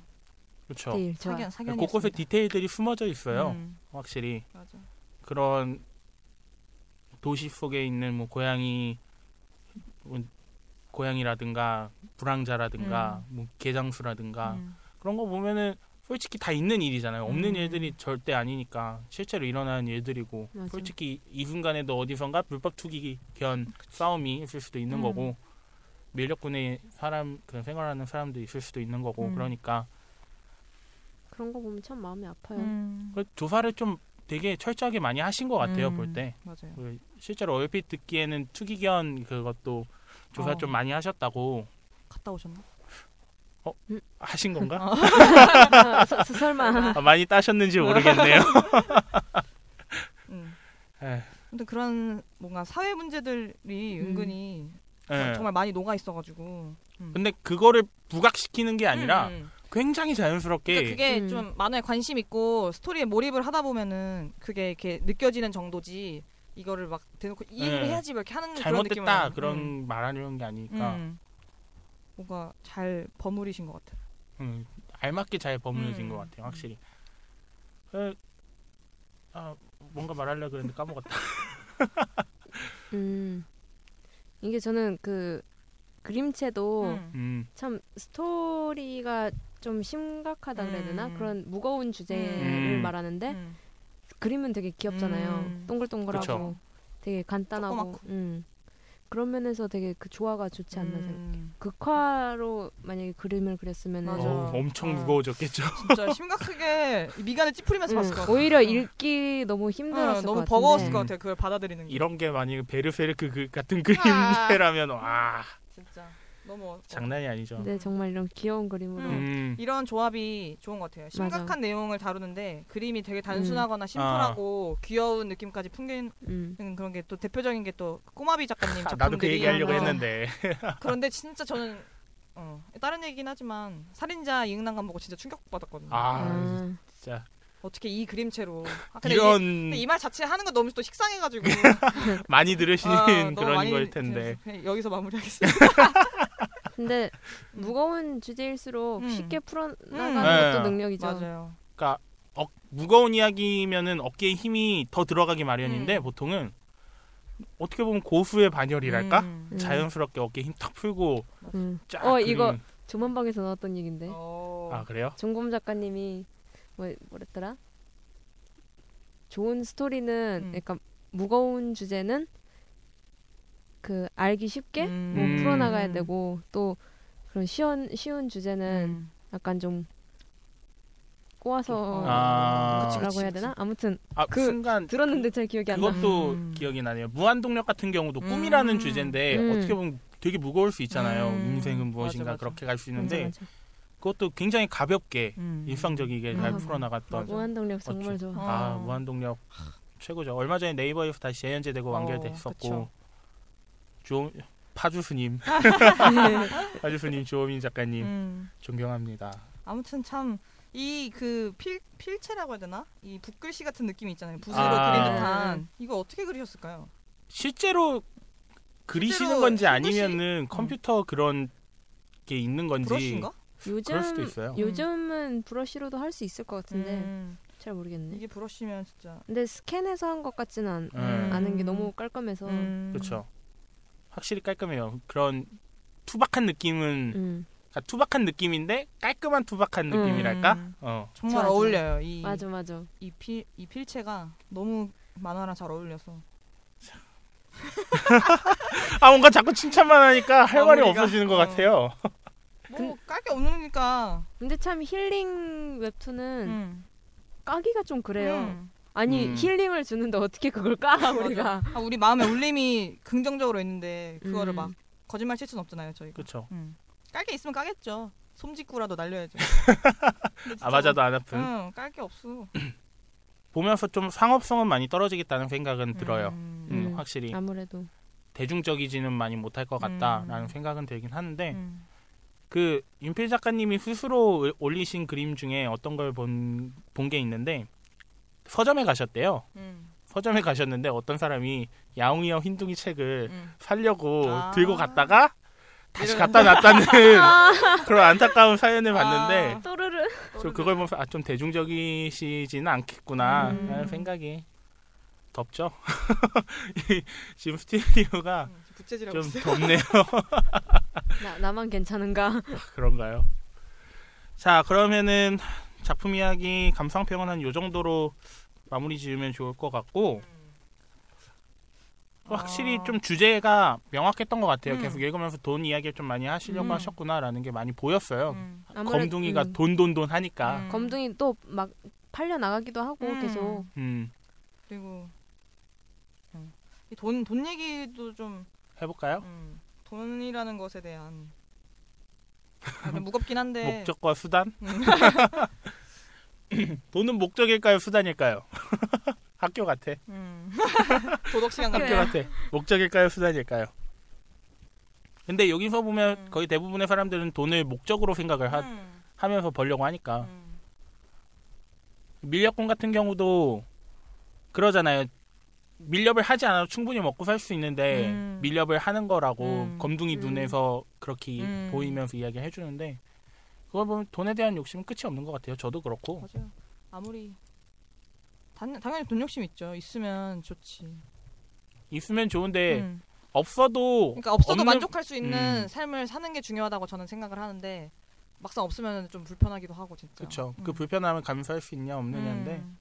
그렇죠. 좋아. 사견 사견이 곳곳에 디테일들이 숨어져 있어요. 음, 확실히 맞아. 그런 도시 속에 있는 뭐 고양이 뭐 고양이라든가 불황자라든가 뭐 개장수라든가 음. 그런 거 보면은 솔직히 다 있는 일이잖아요. 없는 음. 일들이 절대 아니니까 실제로 일어나는 일들이고 맞아. 솔직히 이 순간에도 어디선가 불법 투기 견 싸움이 있을 수도 있는 음. 거고 밀렵군에 사람 그 생활하는 사람도 있을 수도 있는 거고 음. 그러니까 그런 거 보면 참 마음이 아파요. 음. 그 조사를 좀 되게 철저하게 많이 하신 것 같아요 음. 볼 때. 맞아요. 그 실제로 얼핏 듣기에는 투기견 그것도 조사 어. 좀 많이 하셨다고 갔다 오셨나? 하신 건가? 아, 서- 서- 설마 아, 많이 따셨는지 모르겠네요. 음. 에, 근데 그런 뭔가 사회 문제들이 음. 은근히 예. 정말 많이 녹아 있어가지고. 음. 근데 그거를 부각시키는 게 아니라 음, 음. 굉장히 자연스럽게 그러니까 그게 음. 좀 만화에 관심 있고 스토리에 몰입을 하다 보면은 그게 이렇게 느껴지는 정도지 이거를 막 대놓고 이 얘기를 네. 해야지 막 이렇게 하는 그런 잘못됐다 느낌은 그런 음, 말하려는 게 아니니까 음. 뭔가 잘 버무리신 것 같아요. 음, 알맞게 잘 버무려진 음. 것 같아요 확실히. 그, 아, 뭔가 말하려 그랬는데 까먹었다. 음 이게 저는 그 그림체도 음. 음, 참 스토리가 좀 심각하다 그래야 되나 음. 그런 무거운 주제를 음. 말하는데 음. 그림은 되게 귀엽잖아요. 음. 동글동글하고 그쵸. 되게 간단하고. 음. 그런 면에서 되게 그 조화가 좋지 않나 생각. 음. 극화로 만약에 그림을 그렸으면 맞아. 어우, 엄청 아. 무거워졌겠죠. 진짜 심각하게 미간을 찌푸리면서 봤을 것 같아요. 오히려 어. 읽기 너무 힘들었을 어, 것 너무 같은데. 버거웠을 것 음. 같아요. 그걸 받아들이는 게. 이런 게 만약에 베르세르크 그 같은 아. 그림체라면 와 진짜 너무 어, 장난이 아니죠. 근데 정말 이런 귀여운 그림으로 음. 음, 이런 조합이 좋은 것 같아요. 심각한 맞아. 내용을 다루는데 그림이 되게 음. 단순하거나 심플하고 귀여운 느낌까지 풍기는 음. 그런 게 또 대표적인 게 또 꼬마비 작가님 아, 작품들이 나도 그 얘기하려고 어. 했는데 그런데 진짜 저는 어, 다른 얘기긴 하지만 살인자 이응난감 보고 진짜 충격받았거든요. 아 아, 진짜 어떻게 이 그림체로 아, 근데 이런 이 말 자체 하는 건 너무 또 식상해가지고 많이 들으시는 아, 너무 그런 많이 걸 텐데 그냥 여기서 마무리하겠습니다. 근데 무거운 주제일수록 음. 쉽게 풀어나가는 네. 것도 능력이죠. 맞아요. 어, 무거운 이야기면은 어깨에 힘이 더 들어가기 마련인데 음. 보통은 어떻게 보면 고수의 반열이랄까 음. 음. 자연스럽게 어깨에 힘탁 풀고 음. 쫙어 이거 조만방에서 나왔던 얘긴데 어. 아 그래요? 종곰 작가님이 뭐 뭐랬더라? 좋은 스토리는 음. 그러니까 무거운 주제는 그 알기 쉽게 음. 뭐 음. 풀어나가야 되고 또 그런 쉬운 쉬운 주제는 음. 약간 좀 꼬아서 아. 그치, 라고 해야 그치. 되나? 아무튼 아 그 순간 들었는데 잘 기억이 안 나. 그것도 음. 기억이 나네요. 무한동력 같은 경우도 음. 꿈이라는 주제인데 음. 어떻게 보면 되게 무거울 수 있잖아요. 음. 인생은 무엇인가 맞아, 맞아. 그렇게 갈 수 있는데 맞아. 그것도 굉장히 가볍게 음. 일상적이게 잘 음. 풀어나갔던. 무한동력 정말 좋아. 어. 아 무한동력 최고죠. 얼마 전에 네이버에서 다시 재연재되고 어, 완결됐었고 그쵸. 조 파주 스님 파주 스님 조호민 작가님 음. 존경합니다. 아무튼 참 이그필 필체라고 해야 되나? 이 붓글씨 같은 느낌이 있잖아요. 붓으로 아. 그린 듯한 이거 어떻게 그리셨을까요? 실제로 그리시는 실제로 건지? 아니면은 컴퓨터 그런 게 있는 건지 브러쉬인가? 요즘 그럴 수도 있어요. 요즘은 브러쉬로도 할 수 있을 것 같은데 음, 잘 모르겠네. 이게 브러쉬면 진짜. 근데 스캔해서 한 것 같지는 않, 음. 않은 게 너무 깔끔해서. 음. 그렇죠. 확실히 깔끔해요. 그런 투박한 느낌은 음. 그러니까 투박한 느낌인데 깔끔한 투박한 느낌이랄까? 음. 어. 정말 맞아. 어울려요. 이 맞아 맞아. 이 필, 이 필체가 너무 만화랑 잘 어울려서. 아 뭔가 자꾸 칭찬만 하니까 할 말이 마무리가. 없어지는 것 어. 같아요. 뭐깔게 없으니까. 근데 참 힐링 웹툰은 음. 까기가 좀 그래요. 음. 아니 음. 힐링을 주는데 어떻게 그걸 까 우리가? 아, 우리 마음에 울림이 긍정적으로 있는데 그거를 음. 막 거짓말 칠 수는 없잖아요, 저희가. 그렇죠. 음. 깔게 있으면 까겠죠. 솜직구라도 날려야죠. 아 맞아도 안 아픈. 응, 깔게 없어. 보면서 좀 상업성은 많이 떨어지겠다는 생각은 들어요. 음. 음, 음. 확실히 아무래도 대중적이지는 많이 못할 것 같다라는 음. 생각은 들긴 하는데 음. 그 윤필 작가님이 스스로 올리신 그림 중에 어떤 걸 본 본 게 있는데 서점에 가셨대요. 음. 서점에 가셨는데 어떤 사람이 야옹이형 흰둥이 책을 음. 살려고 아. 들고 갔다가 다시 갖다 놨다는 그런 안타까운 사연을 봤는데 아. 또르르 저 그걸 보면서 아, 좀 대중적이시지는 않겠구나 음. 라는 생각이 덥죠. 이- 지금 스튜디오가 음, 좀 있어요. 덥네요. 나, 나만 괜찮은가? 그런가요? 자 그러면은 작품 이야기 감상평은 한 요 정도로 마무리 지으면 좋을 것 같고 확실히 아. 좀 주제가 명확했던 것 같아요. 음. 계속 읽으면서 돈 이야기를 좀 많이 하시려고 음. 하셨구나라는 게 많이 보였어요. 음. 아무래도- 검둥이가 음. 돈돈 돈 하니까. 음. 검둥이 또 막 팔려 나가기도 하고 음. 계속 음, 그리고 음. 이돈 돈 얘기도 좀 해볼까요? 음, 돈이라는 것에 대한 아, 좀 무겁긴 한데 목적과 수단? 음. 돈은 목적일까요? 수단일까요? 학교 같아. 음. 도덕 시간 학교 같아. 목적일까요? 수단일까요? 근데 여기서 보면 음. 거의 대부분의 사람들은 돈을 목적으로 생각을 하, 음. 하면서 벌려고 하니까 음. 밀렵꾼 같은 경우도 그러잖아요. 밀렵을 하지 않아도 충분히 먹고 살 수 있는데 음. 밀렵을 하는 거라고 음. 검둥이 음. 눈에서 그렇게 음. 보이면서 이야기를 해주는데 그걸 보면 돈에 대한 욕심은 끝이 없는 것 같아요. 저도 그렇고 맞아요. 아무리 단, 당연히 돈 욕심 있죠. 있으면 좋지. 있으면 좋은데 음. 없어도 그러니까 없어도 없는- 만족할 수 있는 음. 삶을 사는 게 중요하다고 저는 생각을 하는데 막상 없으면 좀 불편하기도 하고 진짜. 그렇죠. 음. 그 불편함을 감수할 수 있냐 없느냐인데 음.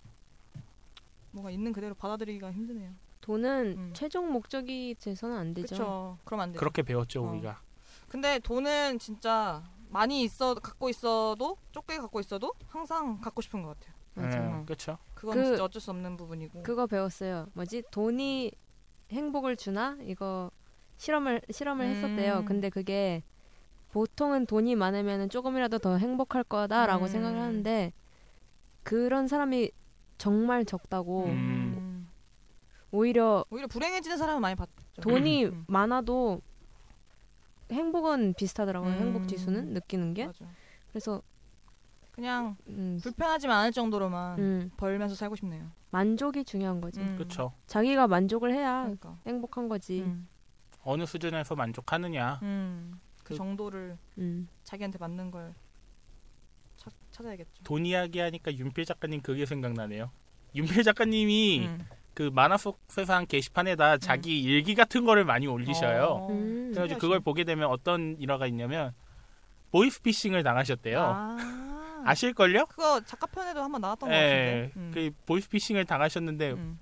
뭔가 있는 그대로 받아들이기가 힘드네요. 돈은 음. 최종 목적이 돼서는 안 되죠. 그렇죠. 그러면 안 되죠. 그렇게 배웠죠 어. 우리가. 근데 돈은 진짜 많이 있어 갖고 있어도 좁게 갖고 있어도 항상 갖고 싶은 것 같아요. 맞아. 음. 그렇죠. 그건 그- 진짜 어쩔 수 없는 부분이고. 그거 배웠어요. 뭐지? 돈이 행복을 주나? 이거 실험을 실험을 했었대요. 음. 근데 그게 보통은 돈이 많으면 조금이라도 더 행복할 거다라고 음. 생각을 하는데 그런 사람이 정말 적다고 음. 오히려 오히려 불행해지는 사람은 많이 봤죠. 돈이 음. 많아도 행복은 비슷하더라고요. 음. 행복 지수는 느끼는 게. 맞아. 그래서 그냥 음, 불편하지만 않을 정도로만 음, 벌면서 살고 싶네요. 만족이 중요한 거지. 음. 그렇죠. 자기가 만족을 해야 그러니까. 행복한 거지. 음. 어느 수준에서 만족하느냐. 음. 그 그- 정도를 음. 자기한테 맞는 걸 찾, 찾아야겠죠. 돈 이야기 하니까 윤필 작가님 그게 생각나네요. 윤필 작가님이 음. 그 만화 속에서 한 게시판에다 자기 일기 같은 거를 많이 올리셔요. 어. 음. 그래가지고 신기하시네. 그걸 보게 되면 어떤 일화가 있냐면 보이스피싱을 당하셨대요. 아. 아. 실걸요 그거 작가 편에도 한번 나왔던 것 예, 같은데. 음. 그 보이스피싱을 당하셨는데 음.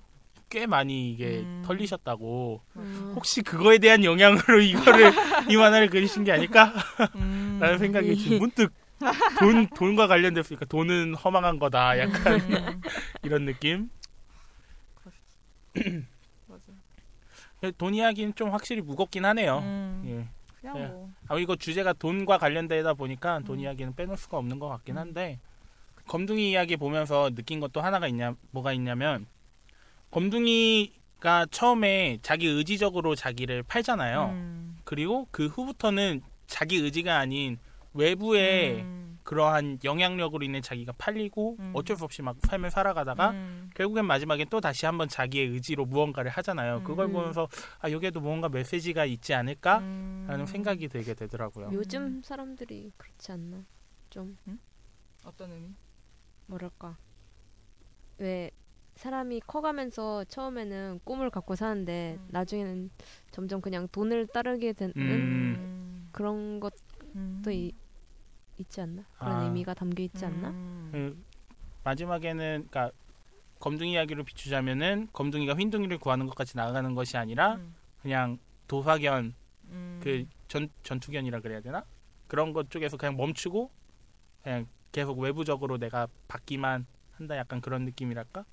꽤 많이 이게 음. 털리셨다고. 음. 혹시 그거에 대한 영향으로 이거를 이 만화를 그리신 게 아닐까? 음. 라는 생각이 지금 문득 돈 돈과 관련됐으니까 돈은 허망한 거다. 약간 음. 이런 느낌. 맞아. 돈 이야기는 좀 확실히 무겁긴 하네요. 음. 예. 그냥 예. 뭐. 아 이거 주제가 돈과 관련되다 보니까 돈 음. 이야기는 빼놓을 수가 없는 것 같긴 음. 한데 검둥이 이야기 보면서 느낀 것도 하나가 있냐 뭐가 있냐면 검둥이가 처음에 자기 의지적으로 자기를 팔잖아요. 음. 그리고 그 후부터는 자기 의지가 아닌 외부의 음. 그러한 영향력으로 인해 자기가 팔리고 음. 어쩔 수 없이 막 삶을 살아가다가 음. 결국엔 마지막에 또 다시 한번 자기의 의지로 무언가를 하잖아요. 그걸 음. 보면서 아 여기에도 무언가 메시지가 있지 않을까라는 음. 생각이 들게 되더라고요. 요즘 사람들이 그렇지 않나? 좀 어떤 의미? 뭐랄까 왜 사람이 커가면서 처음에는 꿈을 갖고 사는데 음. 나중에는 점점 그냥 돈을 따르게 되는 음. 그런 것 도 음. 이, 있지 않나 그런 아. 의미가 담겨 있지 않나 음. 그 마지막에는 그러니까 검둥이 이야기로 비추자면은 검둥이가 흰둥이를 구하는 것까지 나아가는 것이 아니라 음. 그냥 도사견 음. 그전 전투견이라 그래야 되나 그런 것 쪽에서 그냥 멈추고 그냥 계속 외부적으로 내가 받기만 한다 약간 그런 느낌이랄까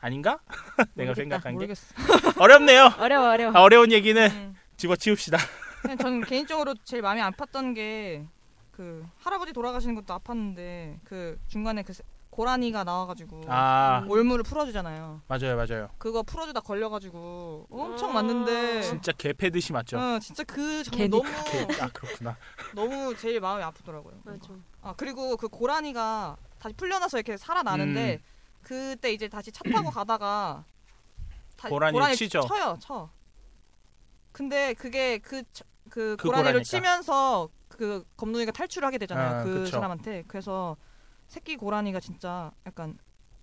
아닌가 내가 모르겠다. 생각한 게 모르겠어. 어렵네요 어려워 어려워 아, 어려운 얘기는 음. 집어치웁시다 그냥 저는 개인적으로 제일 마음이 아팠던 게 그 할아버지 돌아가시는 것도 아팠는데 그 중간에 그 세- 고라니가 나와가지고 아 올무를 풀어주잖아요. 맞아요 맞아요 그거 풀어주다 걸려가지고 엄청 맞는데 진짜 개패듯이 맞죠 어, 진짜 그 장면 너무 개, 아 그렇구나 너무 제일 마음이 아프더라고요. 맞아 아 그리고 그 고라니가 다시 풀려나서 이렇게 살아나는데 음. 그때 이제 다시 차 타고 가다가 다- 고라니를 치죠. 쳐요 쳐. 근데 그게 그, 쳐- 그, 그 고라니를 고라니까. 치면서 그 검둥이가 탈출하게 되잖아요. 아, 그 그쵸. 사람한테. 그래서 새끼 고라니가 진짜 약간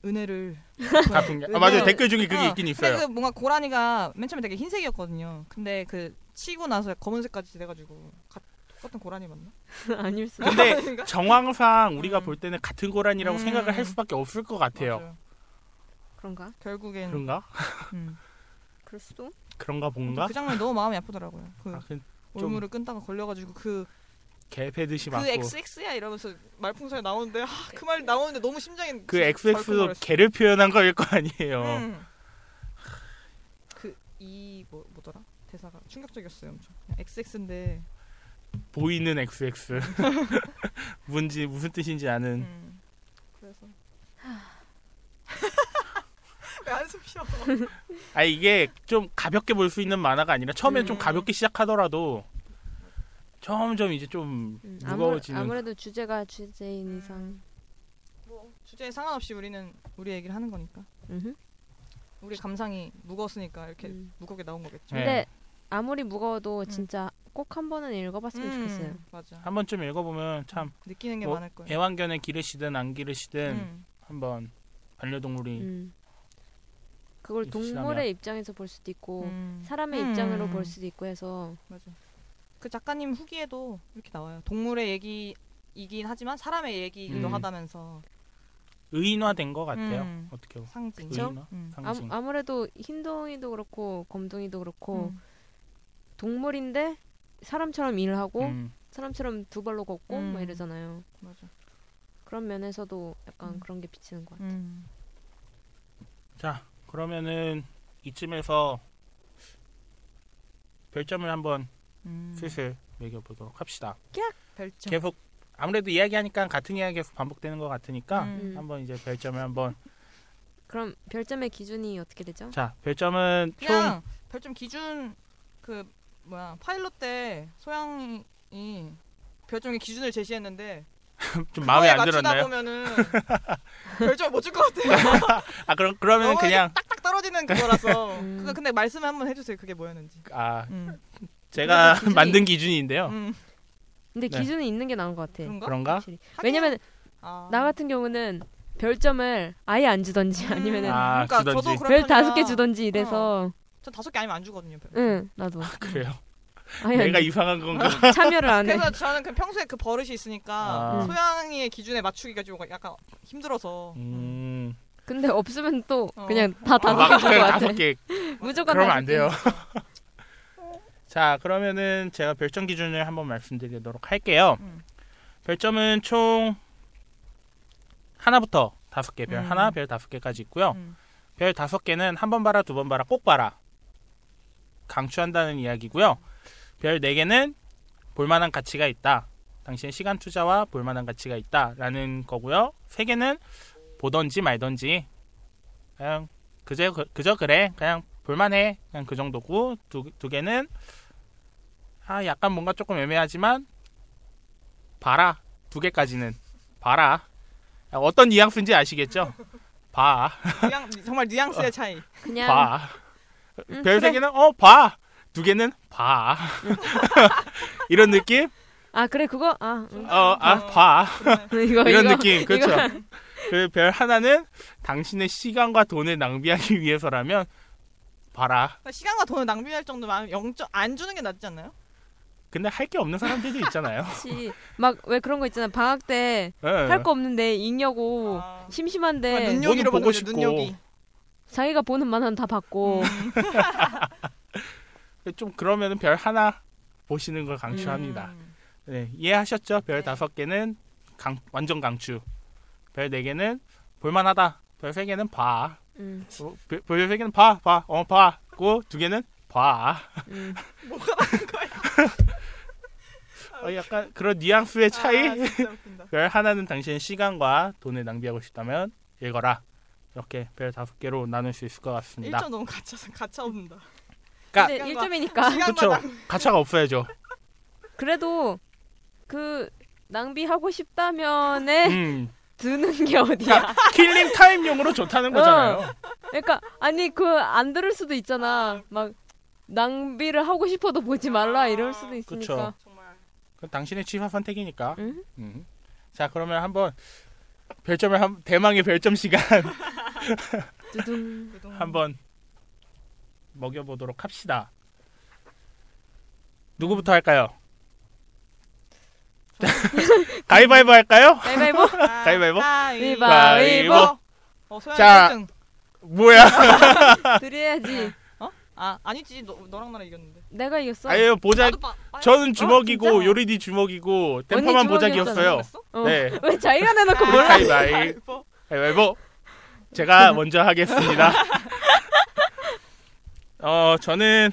은혜를 갚은 게 아, 맞아요 댓글 중에 그게 어, 있긴 근데 있어요 그 뭔가 고라니가 맨 처음에 되게 흰색이었거든요. 근데 그 치고 나서 검은색까지 돼가지고 가- 똑같은 고라니 맞나? 아닐 수 근데? 정황상 우리가 음. 볼 때는 같은 고란이라고 음. 생각을 할 수밖에 없을 것 같아요 맞아요. 그런가 결국엔 그런가 음. 그럴 수도 그런가 본가 그 장면이 너무 마음이 아프더라고요. 그 아, 그 올무를 끈다가 걸려가지고 그, 개패듯이 그 맞고. XX야 이러면서 말풍선이 나오는데 아, 그말 나오는데 너무 심장이 그 XX도. 개를 표현한 거일 거 아니에요. 음. 그이 뭐 뭐더라? 대사가 충격적이었어요 엄청. XX인데. 보이는 XX 뭔지 무슨 뜻인지 아는. 음. 그래서. 왜 한숨 쉬어? 아 이게 좀 가볍게 볼 수 있는 만화가 아니라 처음엔 좀 음. 가볍게 시작하더라도 점점 이제 좀 음, 무거워지는 아무, 아무래도 주제가 주제인 이상 뭐 주제에 상관없이 우리는 우리 얘기를 하는 거니까 음흠. 우리 감상이 무거웠으니까 이렇게 음. 무겁게 나온 거겠죠. 네. 근데 아무리 무거워도 진짜 꼭 한 번은 읽어봤으면 음, 좋겠어요 맞아. 한 번쯤 읽어보면 참 느끼는 게 뭐, 많을 거예요. 애완견을 기르시든 안 기르시든 음. 한번 반려동물이 음. 그걸. 동물의 입장에서 볼 수도 있고 음. 사람의 음. 입장으로 볼 수도 있고 해서 맞아. 그 작가님 후기에도 이렇게 나와요. 동물의 얘기이긴 하지만 사람의 얘기이기도 음. 하다면서 의인화된 것 같아요 음. 어떻게 보면 상징. 그쵸? 의인화 음. 상징 아 무, 래도 흰둥이도 그렇고 검둥이도 그렇고 음. 동물인데 사람처럼 일하고 음. 사람처럼 두 발로 걷고 음. 뭐 이러잖아요. 맞아. 그런 면에서도 약간 음. 그런 게 비치는 것 같아요. 음. 자 그러면은 이쯤에서 별점을 한번 음. 슬슬 매겨보도록 합시다 별점. 계속 아무래도 이야기하니까 같은 이야기 계속 반복되는 것 같으니까 음. 한번 이제 별점을 한번 그럼 별점의 기준이 어떻게 되죠? 자 별점은 총 그냥 별점 기준 그 뭐야 파일럿 때 소양이 별점의 기준을 제시했는데 좀 마음에 안 들었나요? 보면은 별점 못줄 것 같아요. 아 그럼 그러면 그냥 딱딱 떨어지는 그거라서. 음. 그거 근데 말씀 한번 해주세요. 그게 뭐였는지. 아 음. 제가 기준이- 만든 기준인데요. 음. 근데 네. 기준이 있는 게 나은 것 같아. 그런가? 그런가? 확실히. 왜냐면 아. 나 같은 경우는 별점을 아예 안 주던지 음. 아니면은 아, 그러니까 주던지. 별 다섯 개 주던지 이래서 저 다섯 개 아니면 안 주거든요. 별. 응 나도 그래요. 아예 내가 안 이상한 건가? 주- 참여를 안 해. 그래서 저는 그 평소에 그 버릇이 있으니까 아. 소양이의 기준에 맞추기가 좀 약간 힘들어서. 음. 근데 없으면 또 어. 그냥 다 다섯 막개 같아. 다섯 개. 무조건 그러면 안 개. 돼요. 자 그러면은 제가 별점 기준을 한번 말씀드리도록 할게요. 음. 별점은 총 하나부터 다섯 개, 별 음. 하나, 별 다섯 개까지 있고요. 음. 별 다섯 개는 한 번 봐라, 두 번 봐라, 꼭 봐라. 강추한다는 이야기고요. 별네 개는 볼만한 가치가 있다. 당신의 시간 투자와 볼만한 가치가 있다 라는 거고요. 세 개는 보던지 말던지 그냥 그저 그저 그래 그냥 볼만해 그냥 그 정도고 두, 두 개는 아 약간 뭔가 조금 애매하지만 봐라 두 개까지는 봐라 어떤 뉘앙스인지 아시겠죠? 봐. 정말 뉘앙스의 차이. 그냥 봐. 음, 별세 그래. 개는 어 봐. 두 개는 봐. 이런 느낌? 아 그래 그거 아 응. 어, 아, 봐. 이거 이런 이거 느낌. 그렇죠. 그별 하나는 당신의 시간과 돈을 낭비하기 위해서라면 봐라. 그러니까 시간과 돈을 낭비할 정도면 영점 안 주는 게 낫지 않나요? 근데 할 게 없는 사람들도 있잖아요. 그렇지. 막왜 그런 거 있잖아 방학 때할 예. 거 없는데 읽려고 아. 심심한데 정말 눈요기로 보고 싶고. 자기가 보는 만원 다 받고 좀 그러면은 별 하나 보시는 걸 강추합니다. 음. 네, 이해하셨죠? 별 다섯 개는 강, 완전 강추. 별 네 개는 볼만하다. 별 세 개는 봐. 음, 어, 별, 별세 개는 봐, 봐, 어, 봐. 고두 개는 봐. 음. 어, 약간 그런 뉘앙스의 차이. 아, 진짜 웃긴다. 별 하나는 당신의 시간과 돈을 낭비하고 싶다면 읽어라. 이렇게 별 다섯 개로 나눌 수 있을 것 같습니다. 1점 너무 가차 가차 없는다. 그러니까 근데 1점이니까 시간과 그쵸. 낭비. 가차가 없어야죠. 그래도 그 낭비하고 싶다면에 음, 드는 게 어디야 killing time용으로 좋다는 거잖아요. 그러니까 아니 그 안 들을 수도 있잖아 막 낭비를 하고 싶어도 보지 말라 이럴 수도 있으니까 그건 당신의 취사 선택이니까. 응? 음. 자, 그러면 한번 별점을 한 대망의 별점 시간 한번 먹여보도록 합시다. 누구부터 할까요? 가위바위보 할까요? 가위바위보 가위바위보? 가위바위보. 어, 소연이 자. 1등. 뭐야? 드려야지 아, 아니지. 너, 너랑 나랑 이겼는데. 내가 이겼어 아유 보자. 나도 저는 주먹이고 진짜? 요리디 주먹이고 언니 보자기였어요. 그랬어? 어. 네. 왜 자기가 내놓고 아, 몰라 가위바위보. 가위바위보. 제가 먼저 하겠습니다. 어, 저는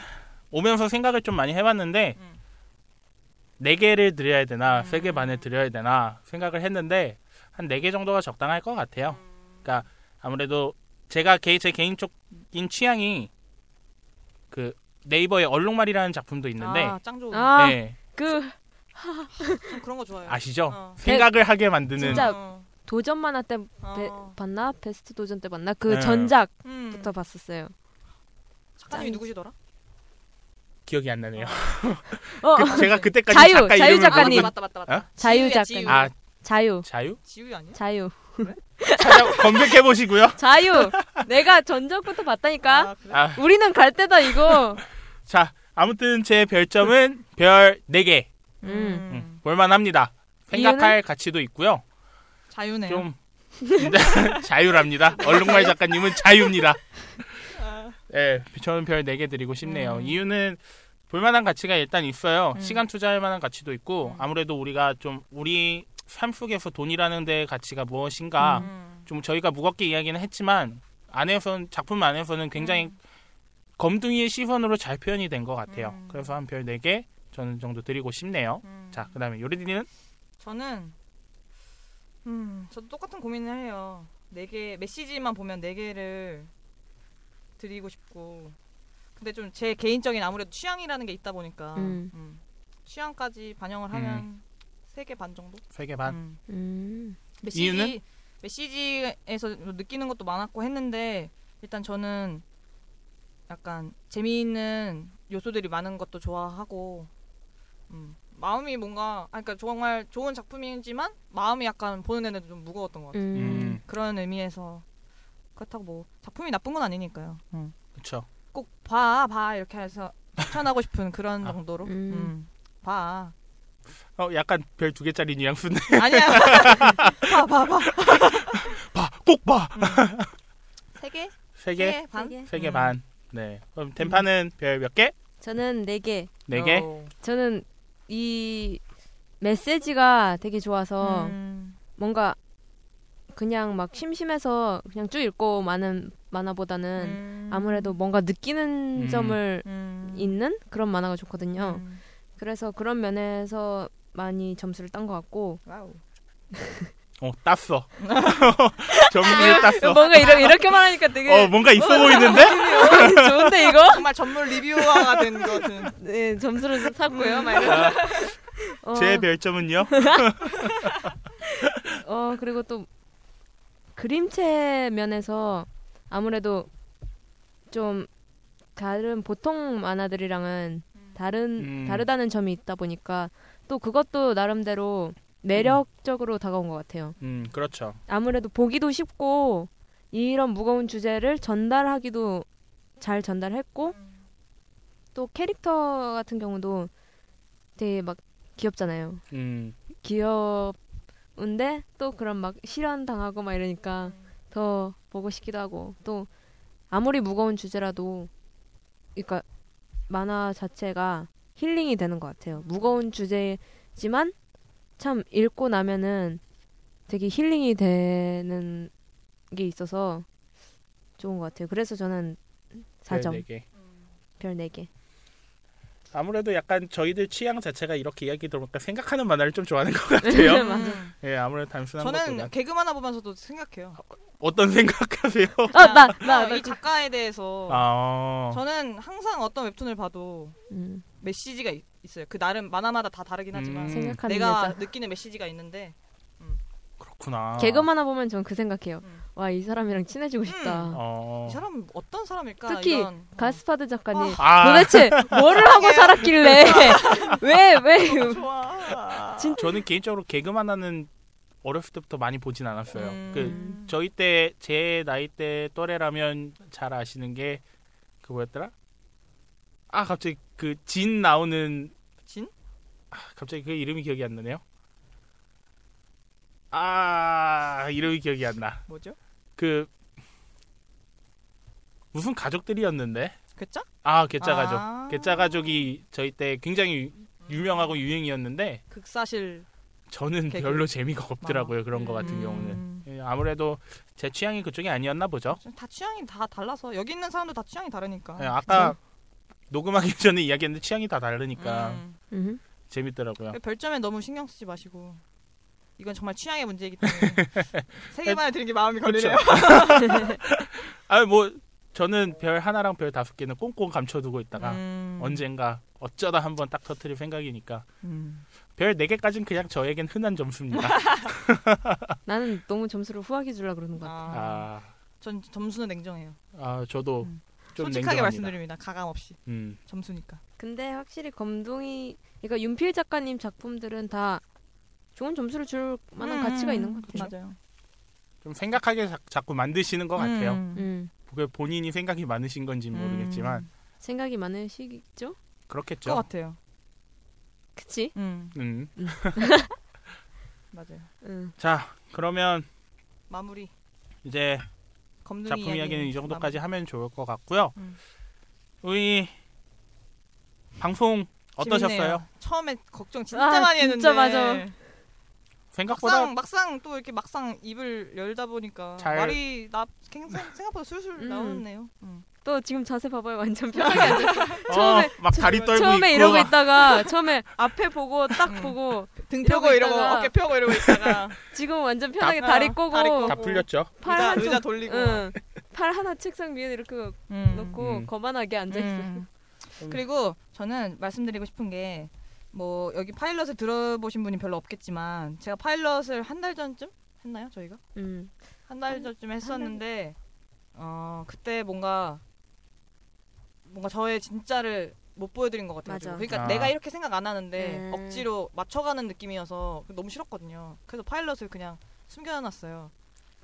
오면서 생각을 좀 많이 해봤는데 음. 네 개를 드려야 되나, 음. 세개 반을 드려야 되나 생각을 했는데 한네개 정도가 적당할 것 같아요. 그러니까 아무래도 제가 개, 제 개인적인 취향이 그 네이버에 얼룩말이라는 작품도 있는데 아, 짱 좋은. 아, 네, 그 전 그런 거 좋아해요. 아시죠? 어. 생각을 하게 만드는 진짜 어. 도전 만화 때 배- 어. 봤나? 베스트 도전 때 봤나? 그 네. 전작부터 음. 봤었어요. 작가님이 누구시더라? 기억이 안 나네요. 어, 그, 제가 그때까지 자유, 작가 자유 이름을 작가님. 모르고- 맞다 맞다 맞다. 어? 자유 지우야, 작가님. 지우. 아 자유, 자유? 지우 아니야? 자유, 찾아 검색해 보시고요. 자유. 내가 전작부터 봤다니까. 아, 그래? 아, 우리는 갈 때다 이거. 자, 아무튼 제 별점은 별 4개. 음. 음, 볼만합니다. 생각할 가치도 있고요. 자유네요. 좀 자유랍니다. 얼룩말 작가님은 자유입니다. 아, 예, 저는 별 4개 드리고 싶네요. 음. 이유는 볼만한 가치가 일단 있어요. 음. 시간 투자할 만한 가치도 있고 음. 아무래도 우리가 좀 우리 삶 속에서 돈이라는 데의 가치가 무엇인가 음. 좀 저희가 무겁게 이야기는 했지만 안에서는 작품 안에서는 굉장히 음. 검둥이의 시선으로 잘 표현이 된 것 같아요. 음. 그래서 한 별 4개 저는 정도 드리고 싶네요. 음. 자, 그 다음에 요리디는 저는 음, 저도 똑같은 고민을 해요. 네개 메시지만 보면 네 개를 드리고 싶고. 근데 좀 제 개인적인 아무래도 취향이라는 게 있다 보니까 음. 음. 취향까지 반영을 하면 세 개 반 정도? 3개 반. 음. 음. 메시지 이유는? 메시지에서 느끼는 것도 많았고 했는데 일단 저는 약간 재미있는 요소들이 많은 것도 좋아하고 음, 마음이 뭔가 아 그러니까 정말 좋은 작품이지만 마음이 약간 보는 애는 좀 무거웠던 것 같아요. 음. 음, 그런 의미에서 그렇다고 뭐 작품이 나쁜 건 아니니까요. 음. 그렇죠. 꼭 봐, 봐 이렇게 해서 추천하고 싶은 그런 아. 정도로. 음. 음. 봐. 어, 약간 별 두 개짜리 뉘앙스네. 아니야. 봐, 봐, 봐. 봐, 꼭 봐. 세 개? 세 개, 세 개? 반? 세 개. 세개 음. 반. 네. 그럼 템파는 별 몇 개? 저는 네 개. 네 개. 어. 저는 이 메시지가 되게 좋아서 음. 뭔가 그냥 막 심심해서 그냥 쭉 읽고 마는 만화보다는 음. 아무래도 뭔가 느끼는 음. 점을 음. 있는 그런 만화가 좋거든요. 음. 그래서 그런 면에서 많이 점수를 딴 것 같고 와우. 어, 땄어. 점수를 땄어. 뭔가 이렇게 이렇게 말하니까 되게 어, 뭔가 있어 보이는데? 어, 좋은데 이거? 정말 전문 리뷰어가 된것 같은. 네 점수를 샀고요. 막 이러면서. 어, 제 별점은요? 어 그리고 또 그림체 면에서 아무래도 좀 다른 보통 만화들이랑은 다른 음. 다르다는 점이 있다 보니까 또 그것도 나름대로 매력적으로 다가온 것 같아요. 음, 그렇죠. 아무래도 보기도 쉽고 이런 무거운 주제를 전달하기도 잘 전달했고 또 캐릭터 같은 경우도 되게 막 귀엽잖아요. 음, 귀여 운데 또 그런 막 실현 당하고 막 이러니까 더 보고 싶기도 하고 또 아무리 무거운 주제라도 그러니까 만화 자체가 힐링이 되는 것 같아요. 무거운 주제지만 참 읽고 나면은 되게 힐링이 되는 게 있어서 좋은 것 같아요. 그래서 저는 4점, 네 개. 별 4개. 아무래도 약간 저희들 취향 자체가 이렇게 이야기 들어보니까 생각하는 만화를 좀 좋아하는 것 같아요. 맞아. 음. 예, 아무래도 단순한 저는 개그 만화 보면서도 생각해요. 어떤 생각하세요? 아, 나, 나, 그냥 나. 이 작가에 대해서 아, 저는 항상 어떤 웹툰을 봐도 음, 메시지가 있, 어요그 나름 만화마다 다 다르긴 하지만 음. 생각하는 내가 여자. 느끼는 메시지가 있는데 그렇구나. 개그만 하나 보면 전 그 생각해요. 음. 와, 이 사람이랑 친해지고 싶다. 어. 이 사람은 어떤 사람일까? 특히 이런, 어. 가스파드 작가님. 아, 도대체 뭐를 하고 살았길래 왜 왜? 어, 좋아. 저는 개인적으로 개그만 하는 어렸을 때부터 많이 보진 않았어요. 음. 그 저희 때 제 나이 때 또래라면 잘 아시는 게 그 뭐였더라? 아 갑자기 그 진 나오는 진? 아, 갑자기 그 이름이 기억이 안 나네요. 아 이름이 기억이 안 나. 뭐죠? 그 무슨 가족들이었는데? 괴짜? 아 개짜 가족. 아. 개짜 가족이 저희 때 굉장히 유명하고 유행이었는데 극사실 저는 개그. 별로 재미가 없더라고요 그런 거 같은 음. 경우는 예, 아무래도 제 취향이 그쪽이 아니었나 보죠 다 취향이 다 달라서 여기 있는 사람도 다 취향이 다르니까. 예, 아까 녹음하기 전에 이야기했는데 취향이 다 다르니까 음. 음. 재밌더라고요 별점에 너무 신경 쓰지 마시고 이건 정말 취향의 문제이기 때문에 세 개만에 드는 게 마음이 걸리네요. 아뭐 저는 별 하나랑 별 다섯 개는 꽁꽁 감춰두고 있다가 음. 언젠가 어쩌다 한번 딱 터트릴 생각이니까 음. 별네 개까지는 그냥 저에겐 흔한 점수입니다 나는 너무 점수를 후하게 주려 그러는 것 같아. 아, 아, 전 점수는 냉정해요. 아 저도 음. 좀 솔직하게 냉정합니다. 말씀드립니다. 가감 없이 음, 점수니까. 근데 확실히 검동이 그러니까 윤필 작가님 작품들은 다 좋은 점수를 줄 만한 음, 가치가 있는 것 같아요. 맞아요. 좀 생각하게 자, 자꾸 만드시는 것 같아요 음. 음. 그게 본인이 생각이 많으신 건지 는 모르겠지만 음. 생각이 많으시겠죠? 그렇겠죠 것 같아요. 그치? 음. 음. 맞아요. 응. 자 그러면 마무리. 이제 작품 이야기는 이 정도까지 하면 좋을 것 같고요. 음. 우리 방송 어떠셨어요? 재밌네요. 처음에 걱정 진짜 아, 많이 했는데 진짜 맞아. 생각보다 막상 막상 또 이렇게 막상 입을 열다 보니까 잘- 말이 나 생- 생각보다 술술 음. 나오네요. 음. 또 지금 자세 봐봐요. 완전 편하게 앉았어. 어, 처음에- 막 다리 떨고 처음에 있고 이러고 막 있다가 처음에 앞에 보고 딱 음. 보고 등 이러고 펴고 이러고 있다가 어깨 펴고 이러고 있다가 지금 완전 편하게 다- 다리 어, 꼬고 다리 꼬고. 다 풀렸죠. 팔 의자, 한쪽 의자 돌리고 응. 팔 하나 책상 위에 이렇게 음. 놓고 음. 거만하게 앉아 있어. 음. 그리고 저는 말씀드리고 싶은 게 뭐 여기 파일럿을 들어보신 분이 별로 없겠지만 제가 파일럿을 한 달 전쯤 했나요 저희가 음. 한 달 전쯤 했었는데 어 그때 뭔가 뭔가 저의 진짜를 못 보여드린 것 같아요. 맞아. 그러니까 아. 내가 이렇게 생각 안 하는데 음. 억지로 맞춰가는 느낌이어서 너무 싫었거든요. 그래서 파일럿을 그냥 숨겨놨어요.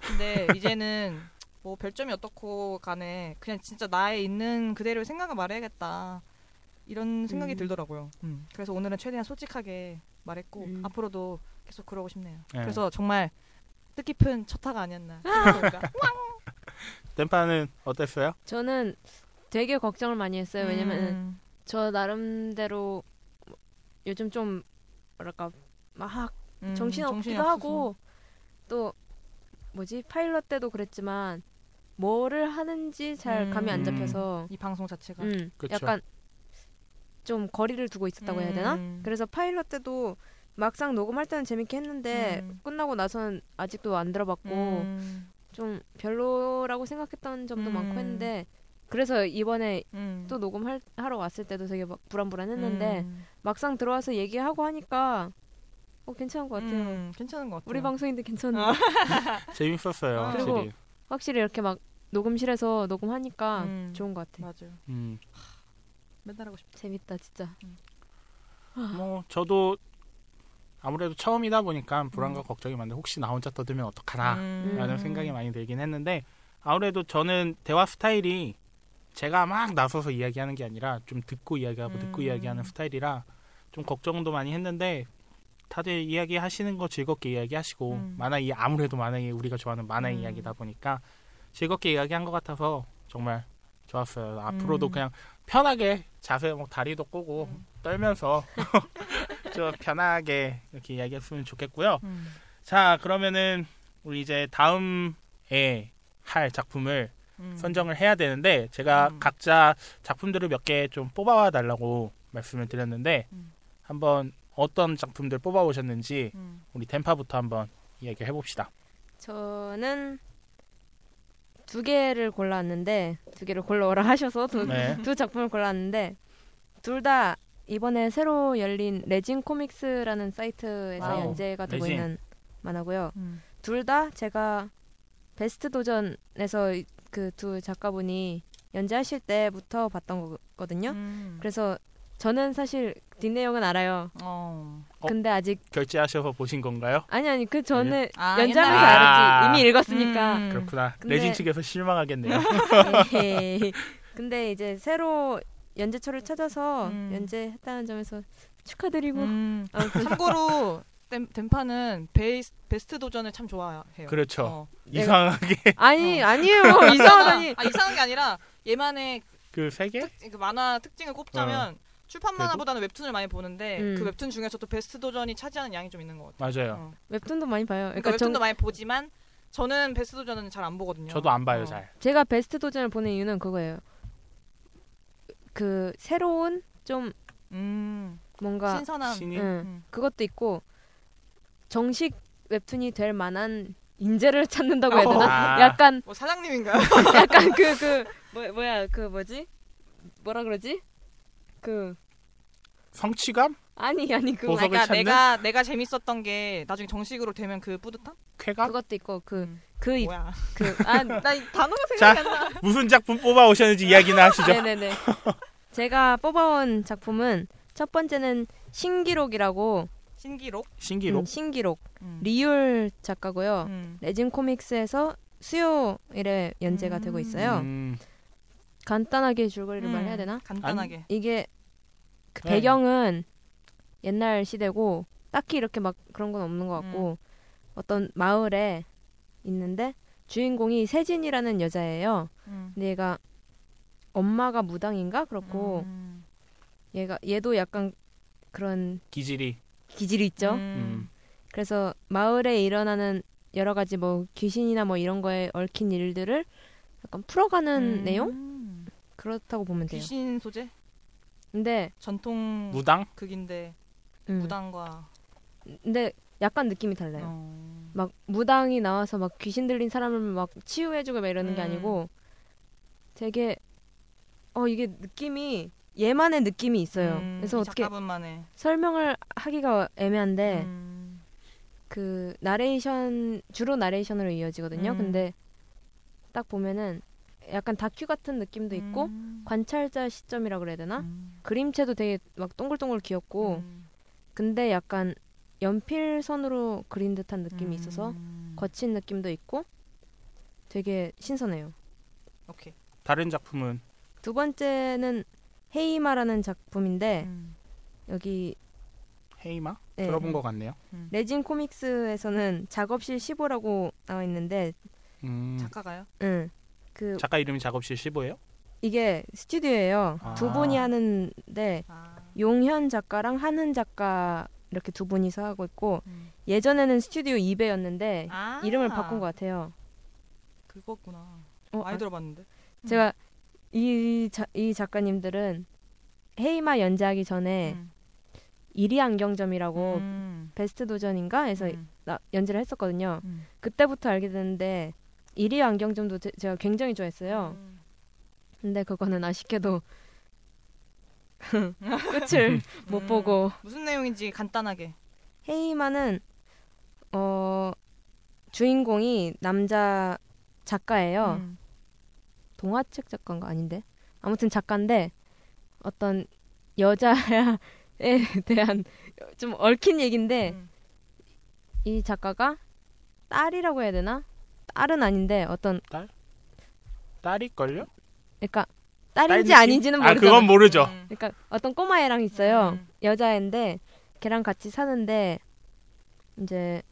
근데 이제는 뭐 별점이 어떻고 간에 그냥 진짜 나의 있는 그대로 생각을 말해야겠다 이런 생각이 음. 들더라고요. 음. 그래서 오늘은 최대한 솔직하게 말했고 음. 앞으로도 계속 그러고 싶네요. 네. 그래서 정말 뜻깊은 첫 타가 아니었나. 댄파는 어땠어요? 저는 되게 걱정을 많이 했어요. 왜냐면 음. 저 나름대로 요즘 좀 뭐랄까 막 음, 정신 정신이 없기도 없어서. 하고 또 뭐지 파일럿 때도 그랬지만 뭐를 하는지 잘 감이 안 음. 잡혀서 이 방송 자체가 음. 약간 좀 거리를 두고 있었다고 해야 되나? 음. 그래서 파일럿 때도 막상 녹음할 때는 재밌게 했는데 음. 끝나고 나선 아직도 안 들어봤고 음. 좀 별로라고 생각했던 점도 음. 많고 했는데 그래서 이번에 음. 또 녹음할 하러 왔을 때도 되게 막 불안불안했는데 음. 막상 들어와서 얘기하고 하니까 어 괜찮은 것 같아요. 음, 괜찮은 것 같아요. 우리 방송인데 괜찮은데 아. 재밌었어요. 아. 확실히. 그리고 확실히 이렇게 막 녹음실에서 녹음하니까 음. 좋은 것 같아. 맞아요. 음. 맨날 하고 싶다. 재밌다 진짜. 뭐 저도 아무래도 처음이다 보니까 불안과 음. 걱정이 많은데 혹시 나 혼자 떠들면 어떡하나 음. 라는 생각이 많이 들긴 했는데 아무래도 저는 대화 스타일이 제가 막 나서서 이야기하는 게 아니라 좀 듣고 이야기하고 듣고 음. 이야기하는 스타일이라 좀 걱정도 많이 했는데 다들 이야기 하시는 거 즐겁게 이야기하시고 음. 만화 이 아무래도 만화 이 우리가 좋아하는 만화 음. 이야기다 보니까 즐겁게 이야기한 것 같아서 정말 좋았어요. 앞으로도 음. 그냥 편하게 자세 뭐 다리도 꼬고 음. 떨면서 좀 편하게 이렇게 이야기했으면 좋겠고요. 음. 자 그러면은 우리 이제 다음에 할 작품을 음. 선정을 해야 되는데 제가 음. 각자 작품들을 몇 개 좀 뽑아와 달라고 말씀을 드렸는데 음. 한번 어떤 작품들 뽑아 오셨는지 음. 우리 템파부터 한번 이야기해 봅시다. 저는 두 개를 골랐는데 두 개를 골라오라 하셔서 두, 네. 두 작품을 골랐는데 둘 다 이번에 새로 열린 레진 코믹스라는 사이트에서 와우. 연재가 되고 레진. 있는 만화고요. 음. 둘다 제가 베스트 도전에서 그 두 작가분이 연재하실 때부터 봤던 거거든요. 음. 그래서 저는 사실 뒷내용은 알아요. 어. 어? 근데 아직 결제하셔서 보신 건가요? 아니 아니 그 전에 아, 연재하면서 옛날에. 알았지. 아. 이미 읽었으니까. 음. 그렇구나. 근데- 레진 측에서 실망하겠네요. 에헤이. 근데 이제 새로 연재처를 찾아서 음. 연재했다는 점에서 축하드리고 음. 아무튼 참고로 댐, 댐파는 베이스, 베스트 도전을 참 좋아해요. 그렇죠. 어. 이상하게 아니 어. 아니에요 이상하다니 아, 이상한 게 아니라 얘만의 그세 개? 특, 그 만화 특징을 꼽자면 출판? 만화보다는 웹툰을 많이 보는데 음. 그 웹툰 중에서도 베스트 도전이 차지하는 양이 좀 있는 것 같아요. 맞아요. 어. 웹툰도 많이 봐요. 그러니까, 그러니까 전- 웹툰도 많이 보지만 저는 베스트 도전은 잘 안 보거든요. 저도 안 봐요 어. 잘. 제가 베스트 도전을 보는 이유는 그거예요. 그 새로운 좀 음. 뭔가 신선한. 응, 음. 그것도 있고 정식 웹툰이 될 만한 인재를 찾는다고 해야 되나? 아. 약간 뭐 사장님인가요? 약간 그 그 뭐, 뭐야 그 뭐지? 뭐라 그러지? 그 성취감? 아니 아니 그 보석을 그러니까 찾는? 내가 내가 재밌었던 게 나중에 정식으로 되면 그 뿌듯함? 쾌감? 그것도 있고 음. 그그 뭐야? 그아나 단어가 자. 생각이 안 나. 무슨 작품 뽑아 오셨는지 이야기나 하시죠. 네네네. 제가 뽑아온 작품은 첫 번째는 신기록이라고 신기록. 신기록. 음, 신기록 음. 리율 작가고요. 음. 레진 코믹스에서 수요일에 연재가 되고 있어요. 음, 간단하게 줄거리를 음. 말해야 되나? 간단하게. 이게 그 네. 배경은 옛날 시대고 딱히 이렇게 막 그런 건 없는 것 같고 어떤 마을에 있는데 주인공이 세진이라는 여자예요. 음. 근데 얘가 엄마가 무당인가 그렇고 음. 얘가 얘도 약간 그런 기질이. 기질이 있죠. 음. 그래서 마을에 일어나는 여러 가지 뭐 귀신이나 뭐 이런 거에 얽힌 일들을 약간 풀어가는 음. 내용 그렇다고 보면 돼요. 귀신 소재? 근데 전통 무당? 극인데 음, 무당과 근데 약간 느낌이 달라요. 어. 막 무당이 나와서 막 귀신 들린 사람을 막 치유해주고 막 이러는 게 음. 아니고 되게 어 이게 느낌이 얘만의 느낌이 있어요. 음, 그래서 이 어떻게 작가분만의 설명을 하기가 애매한데 음. 그 나레이션 주로 나레이션으로 이어지거든요. 음. 근데 딱 보면은 약간 다큐 같은 느낌도 있고 음. 관찰자 시점이라 그래야 되나? 음. 그림체도 되게 막 동글동글 귀엽고 음. 근데 약간 연필선으로 그린 듯한 느낌이 음. 있어서 거친 느낌도 있고 되게 신선해요. 오케이. 다른 작품은 두 번째는 헤이마라는 작품인데 음. 여기 헤이마? 네, 들어본 것 같네요. 레진 코믹스에서는 작업실 15라고 나와 있는데 음, 작가가요? 응. 그 작가 이름이 작업실 15예요? 이게 스튜디오예요. 아. 두 분이 하는데 아. 용현 작가랑 한은 작가 이렇게 두 분이서 하고 있고 음. 예전에는 스튜디오 2배였는데 아. 이름을 바꾼 것 같아요. 그거구나. 어, 많이 아, 들어봤는데. 제가 이, 자, 이 작가님들은 헤이마 연재하기 전에 음. 이리 안경점이라고 음. 베스트 도전인가 해서 음. 나, 연재를 했었거든요. 음. 그때부터 알게 됐는데 이리 안경점도 제, 제가 굉장히 좋아했어요. 음. 근데 그거는 아쉽게도 끝을 못 음. 보고 무슨 내용인지 간단하게. 헤이마는 어 주인공이 남자 작가예요. 음. 동화책 작가인가 아닌데 아무튼 작가인데 어떤 여자에 대한 좀 얽힌 얘긴데 음. 이 작가가 딸이라고 해야 되나? 딸은 아닌데 어떤 딸일걸요? 그러니까 딸 딸인지 느낌? 아닌지는 아 모르잖아. 그건 모르죠. 음. 그러니까 어떤 꼬마 애랑 있어요. 음. 여자애인데 걔랑 같이 사는데 이제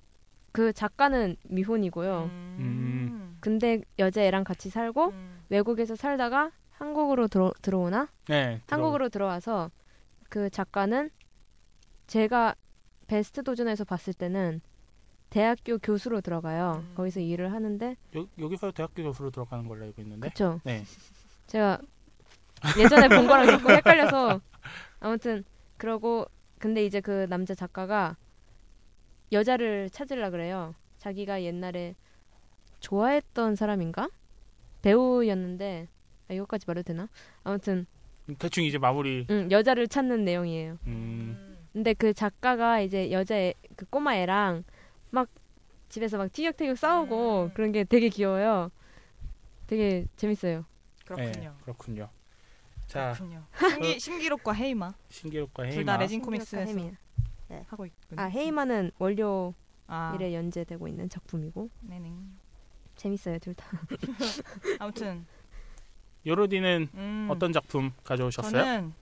그 작가는 미혼이고요. 음. 근데 여자애랑 같이 살고 음. 외국에서 살다가 한국으로 들어, 들어오나? 네. 한국으로 들어와서 그 작가는 제가 베스트 도전에서 봤을 때는 대학교 교수로 들어가요. 음. 거기서 일을 하는데 여, 여기서 대학교 교수로 들어가는 걸로 알고 있는데. 그쵸? 네. 제가 예전에 본 거랑 자꾸 헷갈려서 아무튼 그러고 근데 이제 그 남자 작가가 여자를 찾으려 그래요. 자기가 옛날에 좋아했던 사람인가 배우였는데 아, 이거까지 말해도 되나? 아무튼 대충 이제 마무리. 음, 여자를 찾는 내용이에요. 음. 음. 근데 그 작가가 이제 여자 그 꼬마 애랑 막 집에서 막 티격태격 싸우고 음. 그런 게 되게 귀여워요. 되게 재밌어요. 그렇군요. 네, 그렇군요. 자, 그렇군요. 신기 신기록과 헤이마 신기록과 둘 헤이마. 다 레진 코믹스에서 헤이마. 하고 있군. 아 헤이마는 월요일에 아, 연재되고 있는 작품이고 네네. 재밌어요 둘 다. 아무튼 요로디는 음, 어떤 작품 가져오셨어요? 저는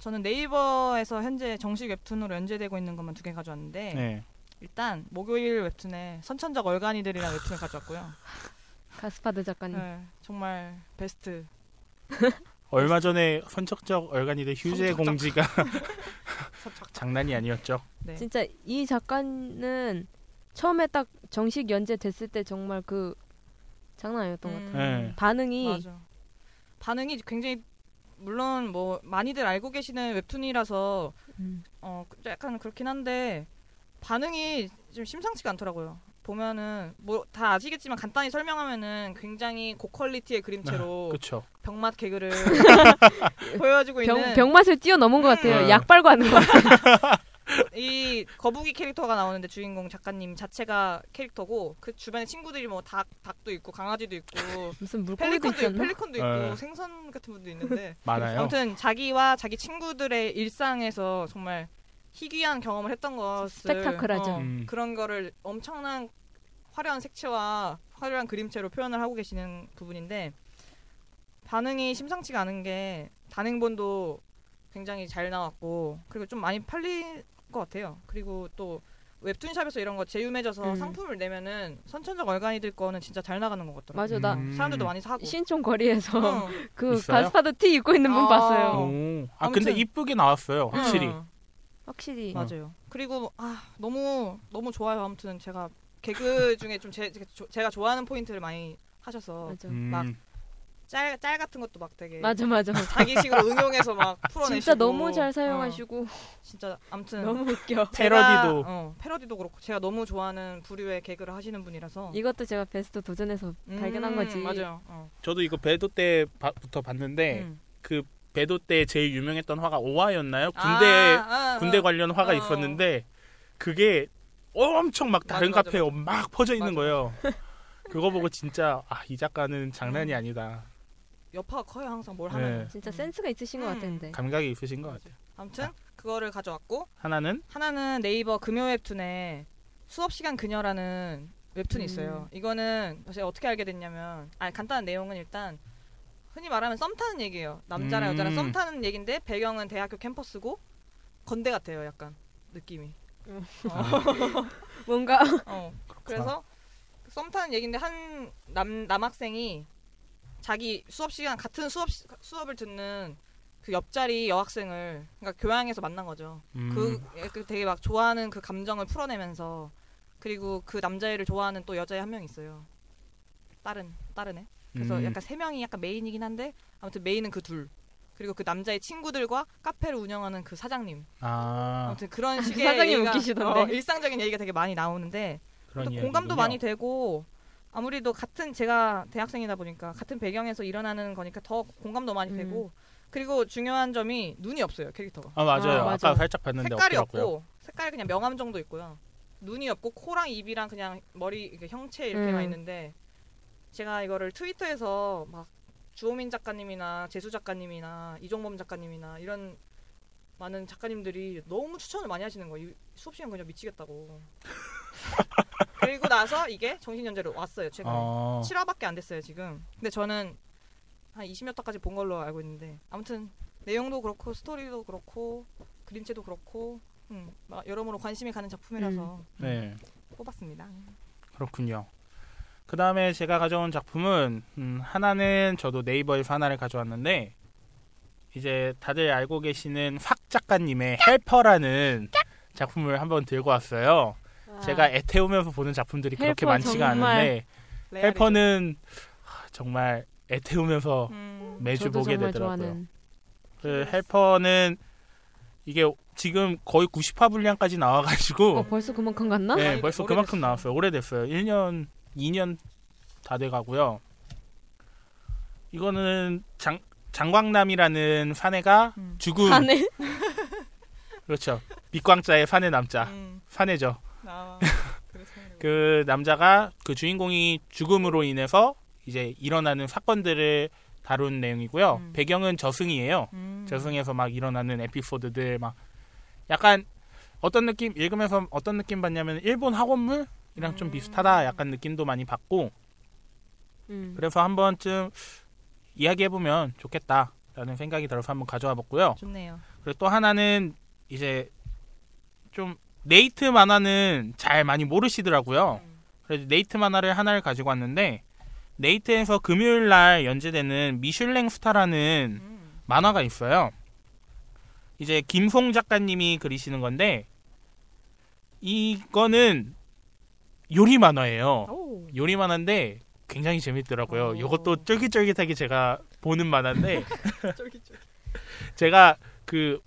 저는 네이버에서 현재 정식 웹툰으로 연재되고 있는 것만 두 개 가져왔는데 네. 일단 목요일 웹툰에 선천적 얼간이들이라는 웹툰을 가져왔고요. 가스파드 작가님. 네, 정말 베스트. 얼마 전에 선척적 얼간이들 휴재 선척적. 공지가 선척. 장난이 아니었죠. 네. 진짜 이 작가는 처음에 딱 정식 연재됐을 때 정말 그 장난 아니었던 것 같아요. 네. 반응이 맞아. 반응이 굉장히 물론 뭐 많이들 알고 계시는 웹툰이라서 음, 어 약간 그렇긴 한데 반응이 좀 심상치가 않더라고요. 보면은 뭐 다 아시겠지만 간단히 설명하면은 굉장히 고퀄리티의 그림체로 그렇죠. 병맛 개그를 보여주고 병, 있는 병맛을 뛰어넘은 것 같아요. 음. 약 빨고 하는 것 같아요. 이 거북이 캐릭터가 나오는데 주인공 작가님 자체가 캐릭터고 그 주변에 친구들이 뭐 닭 닭도 있고 강아지도 있고 무슨 물고기도 펠리컨도 있- 있었나? 펠리컨도 있고 네. 생선 같은 분도 있는데 많아요. 아무튼 자기와 자기 친구들의 일상에서 정말 희귀한 경험을 했던 것을 스펙타클하죠. 어, 음. 그런 거를 엄청난 화려한 색채와 화려한 그림체로 표현을 하고 계시는 부분인데 반응이 심상치가 않은 게 단행본도 굉장히 잘 나왔고 그리고 좀 많이 팔릴 것 같아요. 그리고 또 웹툰샵에서 이런 거 재유매져서 음. 상품을 내면은 선천적 얼간이들 거는 진짜 잘 나가는 것 같더라고요. 맞아 나 음. 사람들도 많이 사고. 신촌 거리에서 어. 그 있어요? 가스파드 티 입고 있는 분 아. 봤어요. 오. 아 아무튼- 근데 이쁘게 나왔어요. 확실히. 어. 확실히 맞아요. 그리고 아 너무 너무 좋아요. 아무튼 제가 개그 중에 좀 제, 가 좋아하는 포인트를 많이 하셔서 맞아. 음. 막짤짤 같은 것도 막 되게 맞아 맞아. 자기식으로 응용해서 막 풀어내시고 진짜 너무 잘 어, 사용하시고 진짜 아무튼 너무 웃겨. 제가- 패러디도. 어, 패러디도 그렇고 제가 너무 좋아하는 부류의 개그를 하시는 분이라서 이것도 제가 베스트 도전에서 음, 발견한 거지. 맞아요. 어. 저도 이거 배도 때부터 봤는데 음. 그 배도 때 제일 유명했던 화가 오화였나요? 군대 아, 아, 군대 아. 관련 화가 어. 있었는데 그게 엄청 막 다른 맞아, 맞아, 카페에 막 퍼져 있는 맞아, 거예요. 그거 보고 진짜 아 이 작가는 장난이 음. 아니다. 여파가 커요 항상 뭘 네. 하면. 진짜 센스가 있으신 것 음. 같은데. 감각이 있으신 것 같아요. 아무튼 그거를 가져왔고 하나는 하나는 네이버 금요 웹툰에 수업 시간 그녀라는 웹툰이 음. 있어요. 이거는 제가 어떻게 알게 됐냐면, 아 간단한 내용은 일단 흔히 말하면 썸 타는 얘기예요. 남자랑 음. 여자랑 썸 타는 얘긴데 배경은 대학교 캠퍼스고 건대 같아요, 약간 느낌이. 음. 어. 뭔가 어. 그래서 썸 타는 얘긴데 한 남 남학생이 자기 수업 시간 같은 수업 시- 수업을 듣는 그 옆자리 여학생을 그러니까 교양에서 만난 거죠. 음. 그, 그 되게 막 좋아하는 그 감정을 풀어내면서 그리고 그 남자애를 좋아하는 또 여자애 한 명 있어요. 다른 다른 애. 그래서 음. 약간 세 명이 약간 메인이긴 한데 아무튼 메인은 그 둘. 그리고 그 남자의 친구들과 카페를 운영하는 그 사장님. 아 아무튼 그런 식의 사장님 얘기가, 웃기시던데. 어, 일상적인 얘기가 되게 많이 나오는데 그런 또 이야기군요. 공감도 많이 되고 아무래도 같은 제가 대학생이다 보니까 같은 배경에서 일어나는 거니까 더 공감도 많이 음. 되고 그리고 중요한 점이 눈이 없어요 캐릭터가. 아 맞아요. 아, 아, 맞아. 까 살짝 봤는데 색깔이 없더라고요. 없고 색깔 그냥 명암 정도 있고요. 눈이 없고 코랑 입이랑 그냥 머리 이렇게 형체 이렇게만 음. 있는데 제가 이거를 트위터에서 막 주호민 작가님이나 재수 작가님이나 이종범 작가님이나 이런 많은 작가님들이 너무 추천을 많이 하시는 거예요. 이 수업 시간 그냥 미치겠다고. 그리고 나서 이게 정신연재로 왔어요. 최근에. 어, 7화밖에 안 됐어요 지금. 근데 저는 한 20몇 화까지 본 걸로 알고 있는데 아무튼 내용도 그렇고 스토리도 그렇고 그림체도 그렇고 음, 막 여러모로 관심이 가는 작품이라서 네. 뽑았습니다. 그렇군요. 그 다음에 제가 가져온 작품은 음, 하나는 저도 네이버에서 하나를 가져왔는데 이제 다들 알고 계시는 팍 작가님의 헬퍼라는 작품을 한번 들고 왔어요. 제가 애 태우면서 보는 작품들이 그렇게 많지가 않은데 레알이죠. 헬퍼는 하, 정말 애 태우면서 음, 매주 보게 되더라고요. 좋아하는. 그 헬퍼는 이게 지금 거의 90화 분량까지 나와가지고 어 벌써 그만큼 갔나? 네, 벌써 오래됐어요. 그만큼 나왔어요. 오래됐어요. 1년, 2년 다 돼가고요. 이거는 장, 장광남이라는 사내가 음. 죽음. 사네. 그렇죠. 밑광자의 사내 남자. 음, 사내죠. 아, 그 남자가 그 주인공이 죽음으로 인해서 이제 일어나는 사건들을 다룬 내용이고요. 음. 배경은 저승이에요. 음. 저승에서 막 일어나는 에피소드들 막 약간 어떤 느낌 읽으면서 어떤 느낌 받냐면 일본 학원물 이랑 좀 음. 비슷하다 약간 느낌도 많이 받고 음. 그래서 한 번쯤 이야기해 보면 좋겠다라는 생각이 들어서 한번 가져와 봤고요. 좋네요. 그리고 또 하나는 이제 좀 네이트 만화는 잘 많이 모르시더라고요. 음. 그래서 네이트 만화를 하나를 가지고 왔는데 네이트에서 금요일 날 연재되는 미슐랭 스타라는 음. 만화가 있어요. 이제 김송 작가님이 그리시는 건데 이거는 요리 만화예요. 오. 요리 만화인데 굉장히 재밌더라고요. 오. 이것도 쫄깃쫄깃하게 제가 보는 만화인데 쫄깃쫄깃. 제가 그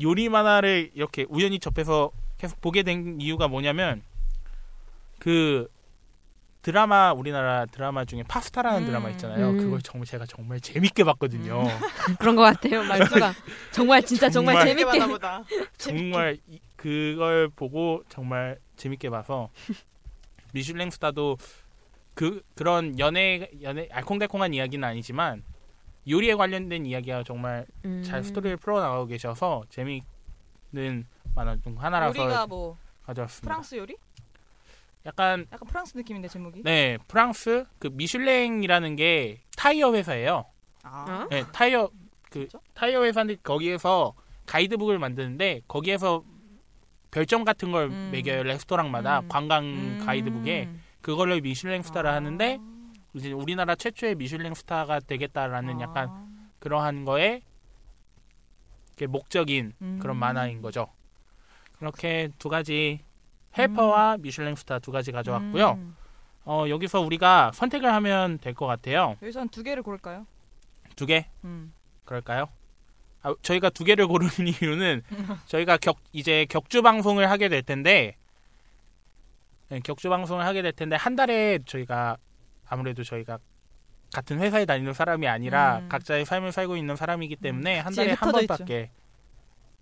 요리 만화를 이렇게 우연히 접해서 계속 보게 된 이유가 뭐냐면 그 드라마 우리나라 드라마 중에 파스타라는 음. 드라마 있잖아요. 음. 그걸 정말 제가 정말 재밌게 봤거든요. 그런 것 같아요 말투가. 정말 진짜 정말, 정말. 재밌게. 보다. 정말 이- 그걸 보고 정말 재밌게 봐서 미슐랭 스타도 그 그런 연애 연애 알콩달콩한 이야기는 아니지만 요리에 관련된 이야기가 정말 음. 잘 스토리를 풀어 나가고 계셔서 재미있는 만화 중 하나라서 요리가 뭐 가져왔습니다. 프랑스 요리? 약간 약간 프랑스 느낌인데 제목이. 네 프랑스 그 미슐랭이라는 게 타이어 회사예요. 아. 어? 네 타이어 그? 타이어 회사인데 거기에서 가이드북을 만드는데 거기에서 별점 같은 걸 음. 매겨요 레스토랑마다 음. 관광 음. 가이드북에 그걸로 미슐랭 스타를 아. 하는데 이제 우리나라 최초의 미슐랭 스타가 되겠다라는 아. 약간 그러한 거에 목적인 음. 그런 만화인 거죠. 그렇게 두 가지 헬퍼와 미슐랭 스타 두 가지 가져왔고요. 음. 어, 여기서 우리가 선택을 하면 될 것 같아요. 여기서 한 두 개를 고를까요? 두 개 음. 그럴까요? 아, 저희가 두 개를 고르는 이유는 저희가 격 이제 격주 방송을 하게 될 텐데 네, 격주 방송을 하게 될 텐데 한 달에 저희가 아무래도 저희가 같은 회사에 다니는 사람이 아니라 음. 각자의 삶을 살고 있는 사람이기 때문에 한 각지에 달에 한. 번밖에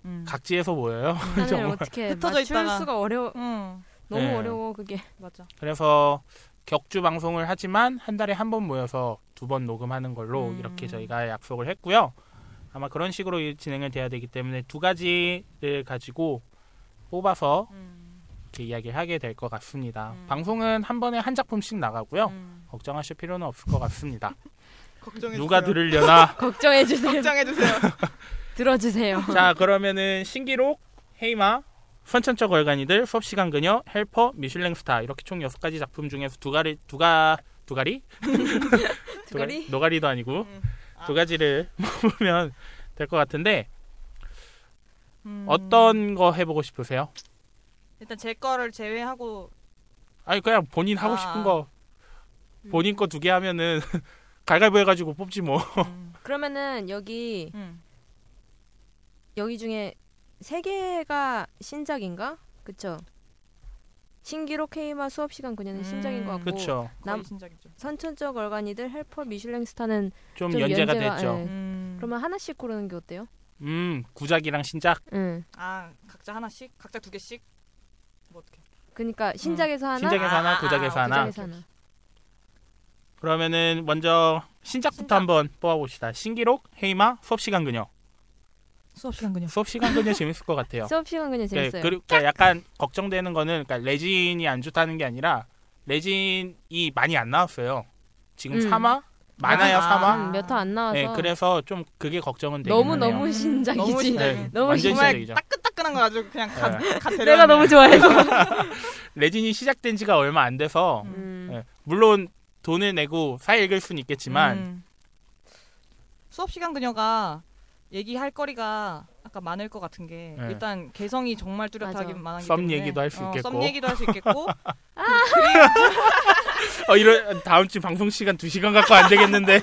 음. 각지에서 모여요. 사실 정말. 어떻게 흩어져 있다가. 수가 어려 음. 너무 네. 어려워 그게. 맞아. 그래서 격주 방송을 하지만 한 달에 한 번 모여서 두 번 녹음하는 걸로 음. 이렇게 저희가 약속을 했고요. 아마 그런 식으로 이- 진행을 돼야 되기 때문에 두 가지를 가지고 뽑아서 음. 이렇게 이야기를 하게 될 것 같습니다. 음. 방송은 한 번에 한 작품씩 나가고요. 음. 걱정하실 필요는 없을 것 같습니다. 걱정해 누가 들으려나? 걱정해 주세요. 걱정해 주세요. 들어주세요. 자 그러면은 신기록, 헤이마, 선천적 얼간이들, 수업 시간 그녀, 헬퍼, 미슐랭 스타 이렇게 총 여섯 가지 작품 중에서 두 가리 두가 두 가리? 두 가리? 노가리도 아니고 음. 아. 두 가지를 뽑으면 될 것 같은데 음. 어떤 거 해보고 싶으세요? 일단 제 거를 제외하고 아니 그냥 본인 하고 아. 싶은 거 본인 거 두 개 하면은 갈갈보 해가지고 뽑지 뭐. 음. 그러면은 여기 음. 여기 중에 세 개가 신작인가? 그쵸? 신기록 헤이마 수업 시간 그녀는 음. 신작인 것 같고 그렇죠. 거의 남- 신작이죠. 선천적 얼간이들 헬퍼 미슐랭 스타는 좀, 좀 연재가 연재가, 됐죠. 예. 음. 그러면 하나씩 고르는 게 어때요? 음 구작이랑 신작. 응. 아 각자 하나씩, 각자 두 개씩. 뭐 어떻게? 그러니까 신작에서 하나, 신작에서 하나, 아, 아, 구작에서 아, 하나. 구작에서 하나. 그러면은 먼저 신작부터 신작. 한번 뽑아봅시다. 신기록, 헤이마, 수업 시간 그녀. 수업 시간 그냥. 수업 시간 그녀 재밌을 것 같아요. 수업 시간 그냥 네, 재밌어요. 그리고 그러니까 약간 걱정되는 거는 그러니까 레진이 안 좋다는 게 아니라 레진이 많이 안 나왔어요. 지금 음. 3화 많아야 아. 3화. 몇화 안 나와서 네, 그래서 좀 그게 걱정은 되긴 너무 하네요. 너무 음, 신작이지. 네, 너무 완전 정말 신작이죠. 따끈따끈한 거 아주 그냥 가, 네. 가 데려왔네. 내가 너무 좋아해서. 레진이 시작된 지가 얼마 안 돼서 음. 네, 물론 돈을 내고 사 읽을 수는 있겠지만 음. 수업 시간 그녀가 얘기할 거리가 아까 많을 것 같은 게 네. 일단 개성이 정말 뚜렷하게 맞아. 많기 썸 때문에 얘기도 할 수 어, 있겠고. 썸 얘기도 할 수 있겠고 어 이런 다음 주 방송 시간 2시간 갖고 안 되겠는데.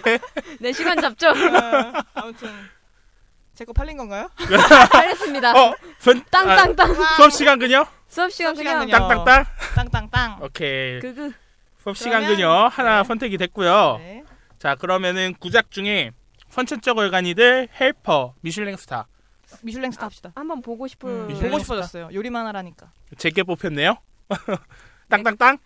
내 시간 잡죠. 어, 아무튼 제 거 팔린 건가요? 잘했습니다. 어, 선, 아, 땅땅땅. 수업 시간 그녀? 수업 시간 그녀. 땅땅땅. 땅땅땅. 오케이. 그그 수업 시간 그녀 하나 네. 선택이 됐고요. 네. 자, 그러면은 구작 중에 선천적 얼간이들 헬퍼 미슐랭 스타 미슐랭 스타 합시다. 한번 보고 싶을 음, 미슐랭 보고. 싶어졌어요. 요리만 하라니까. 제게 뽑혔네요. 땅땅땅.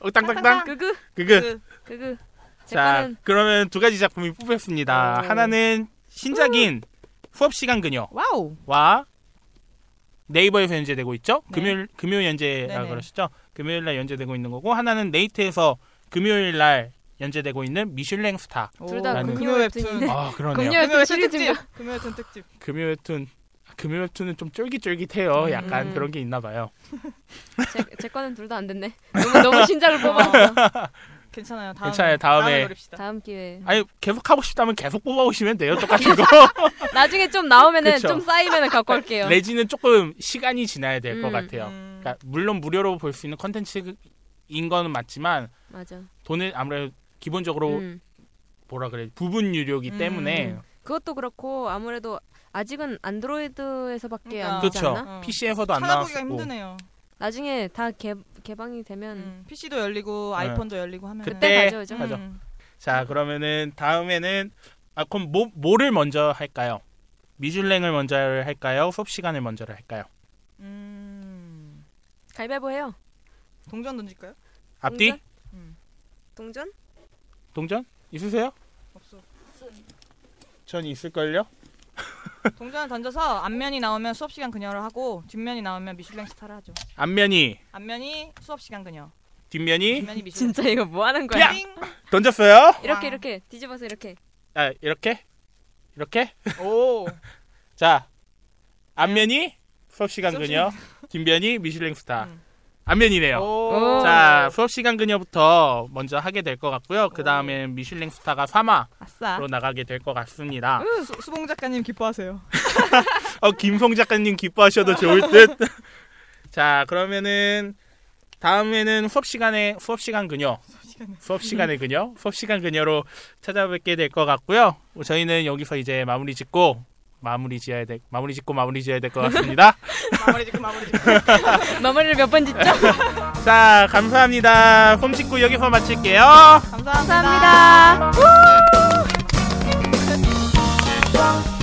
어, 땅땅땅. 그그 그그. 그, 그그. 제 자, 그러면 두 가지 작품이 뽑혔습니다. 오. 하나는 신작인 수업 시간 그녀와 와우. 네이버에서 연재되고 있죠. 네. 금요일 금요일 연재라. 그러시죠. 금요일 날 연재되고 있는 거고 하나는 네이트에서 금요일 날 연재되고 있는 미슐랭 스타. 둘다 금요 웹툰. 아, 그러네요. 금요- 웹툰? 특집. 금요 웹툰 특집. 금요 웹툰 금요 웹툰은 좀 쫄깃쫄깃해요. 약간 음. 그런 게 있나 봐요. 제, 제 거는 둘 다 안 됐네. 너무 너무 신작을 뽑았어. 괜찮아요. 다음에, 괜찮아요, 다음에. 다음 기회. 아니 계속 하고 싶다면 계속 뽑아오시면 돼요. 똑같은 거. 나중에 좀 나오면은 그쵸. 좀 쌓이면은 갖고 올게요. 레지는 조금 시간이 지나야 될것 음. 같아요. 음, 그러니까 물론 무료로 볼 수 있는 컨텐츠인 거는 맞지만 맞아. 돈을 아무래도 기본적으로 음. 뭐라 그래 부분 유료이기 음. 때문에 그것도 그렇고 아무래도 아직은 안드로이드에서밖에 안 그러니까. 되지 그렇죠. 않나? 어. PC에서도 안 찾아보기가 나왔고 힘드네요. 나중에 다 개, 개방이 되면 음, PC도 열리고 아이폰도 열리고 하면 그때 가져오죠. 하죠. 음. 자 그러면은 다음에는 아 그럼 뭐 뭐를 먼저 할까요? 미슐랭을 먼저 할까요? 수업 시간을 먼저 할까요? 음. 가위바위보 해요. 동전 던질까요? 앞뒤 동전? 음. 동전? 동전 있으세요? 없어. 전 있을걸요. 동전을 던져서 앞면이 나오면 수업 시간 그녀를 하고 뒷면이 나오면 미슐랭 스타를 하죠. 앞면이 앞면이 수업 시간 그녀, 뒷면이 뒷면이 미슐랭. 진짜 이거 뭐 하는 거야? 야! 띵! 던졌어요. 이렇게 와. 이렇게 뒤집어서 이렇게. 아 이렇게 이렇게 오. 자 앞면이 수업 시간 수업 그녀, 뒷면이 미슐랭 스타. 음. 앞면이네요. 오. 자 수업 시간 그녀부터 먼저 하게 될 것 같고요. 그 다음에 미슐랭 스타가 3화로 아싸. 나가게 될 것 같습니다. 수, 수봉 작가님 기뻐하세요. 어, 김송 작가님 기뻐하셔도 좋을 듯. 자, 그러면은 다음에는 수업 시간에 수업 시간 그녀, 시간에. 수업 시간의 그녀, 수업 시간 그녀로 찾아뵙게 될 것 같고요. 저희는 여기서 이제 마무리 짓고 마무리 지어야 될 마무리 짓고 마무리 지어야 될 것 같습니다. 마무리 짓고 마무리 짓고. 마무리를 몇 번 짓죠? 자, 감사합니다. 솜 짓고 여기서 마칠게요. 감사합니다. 감사합니다.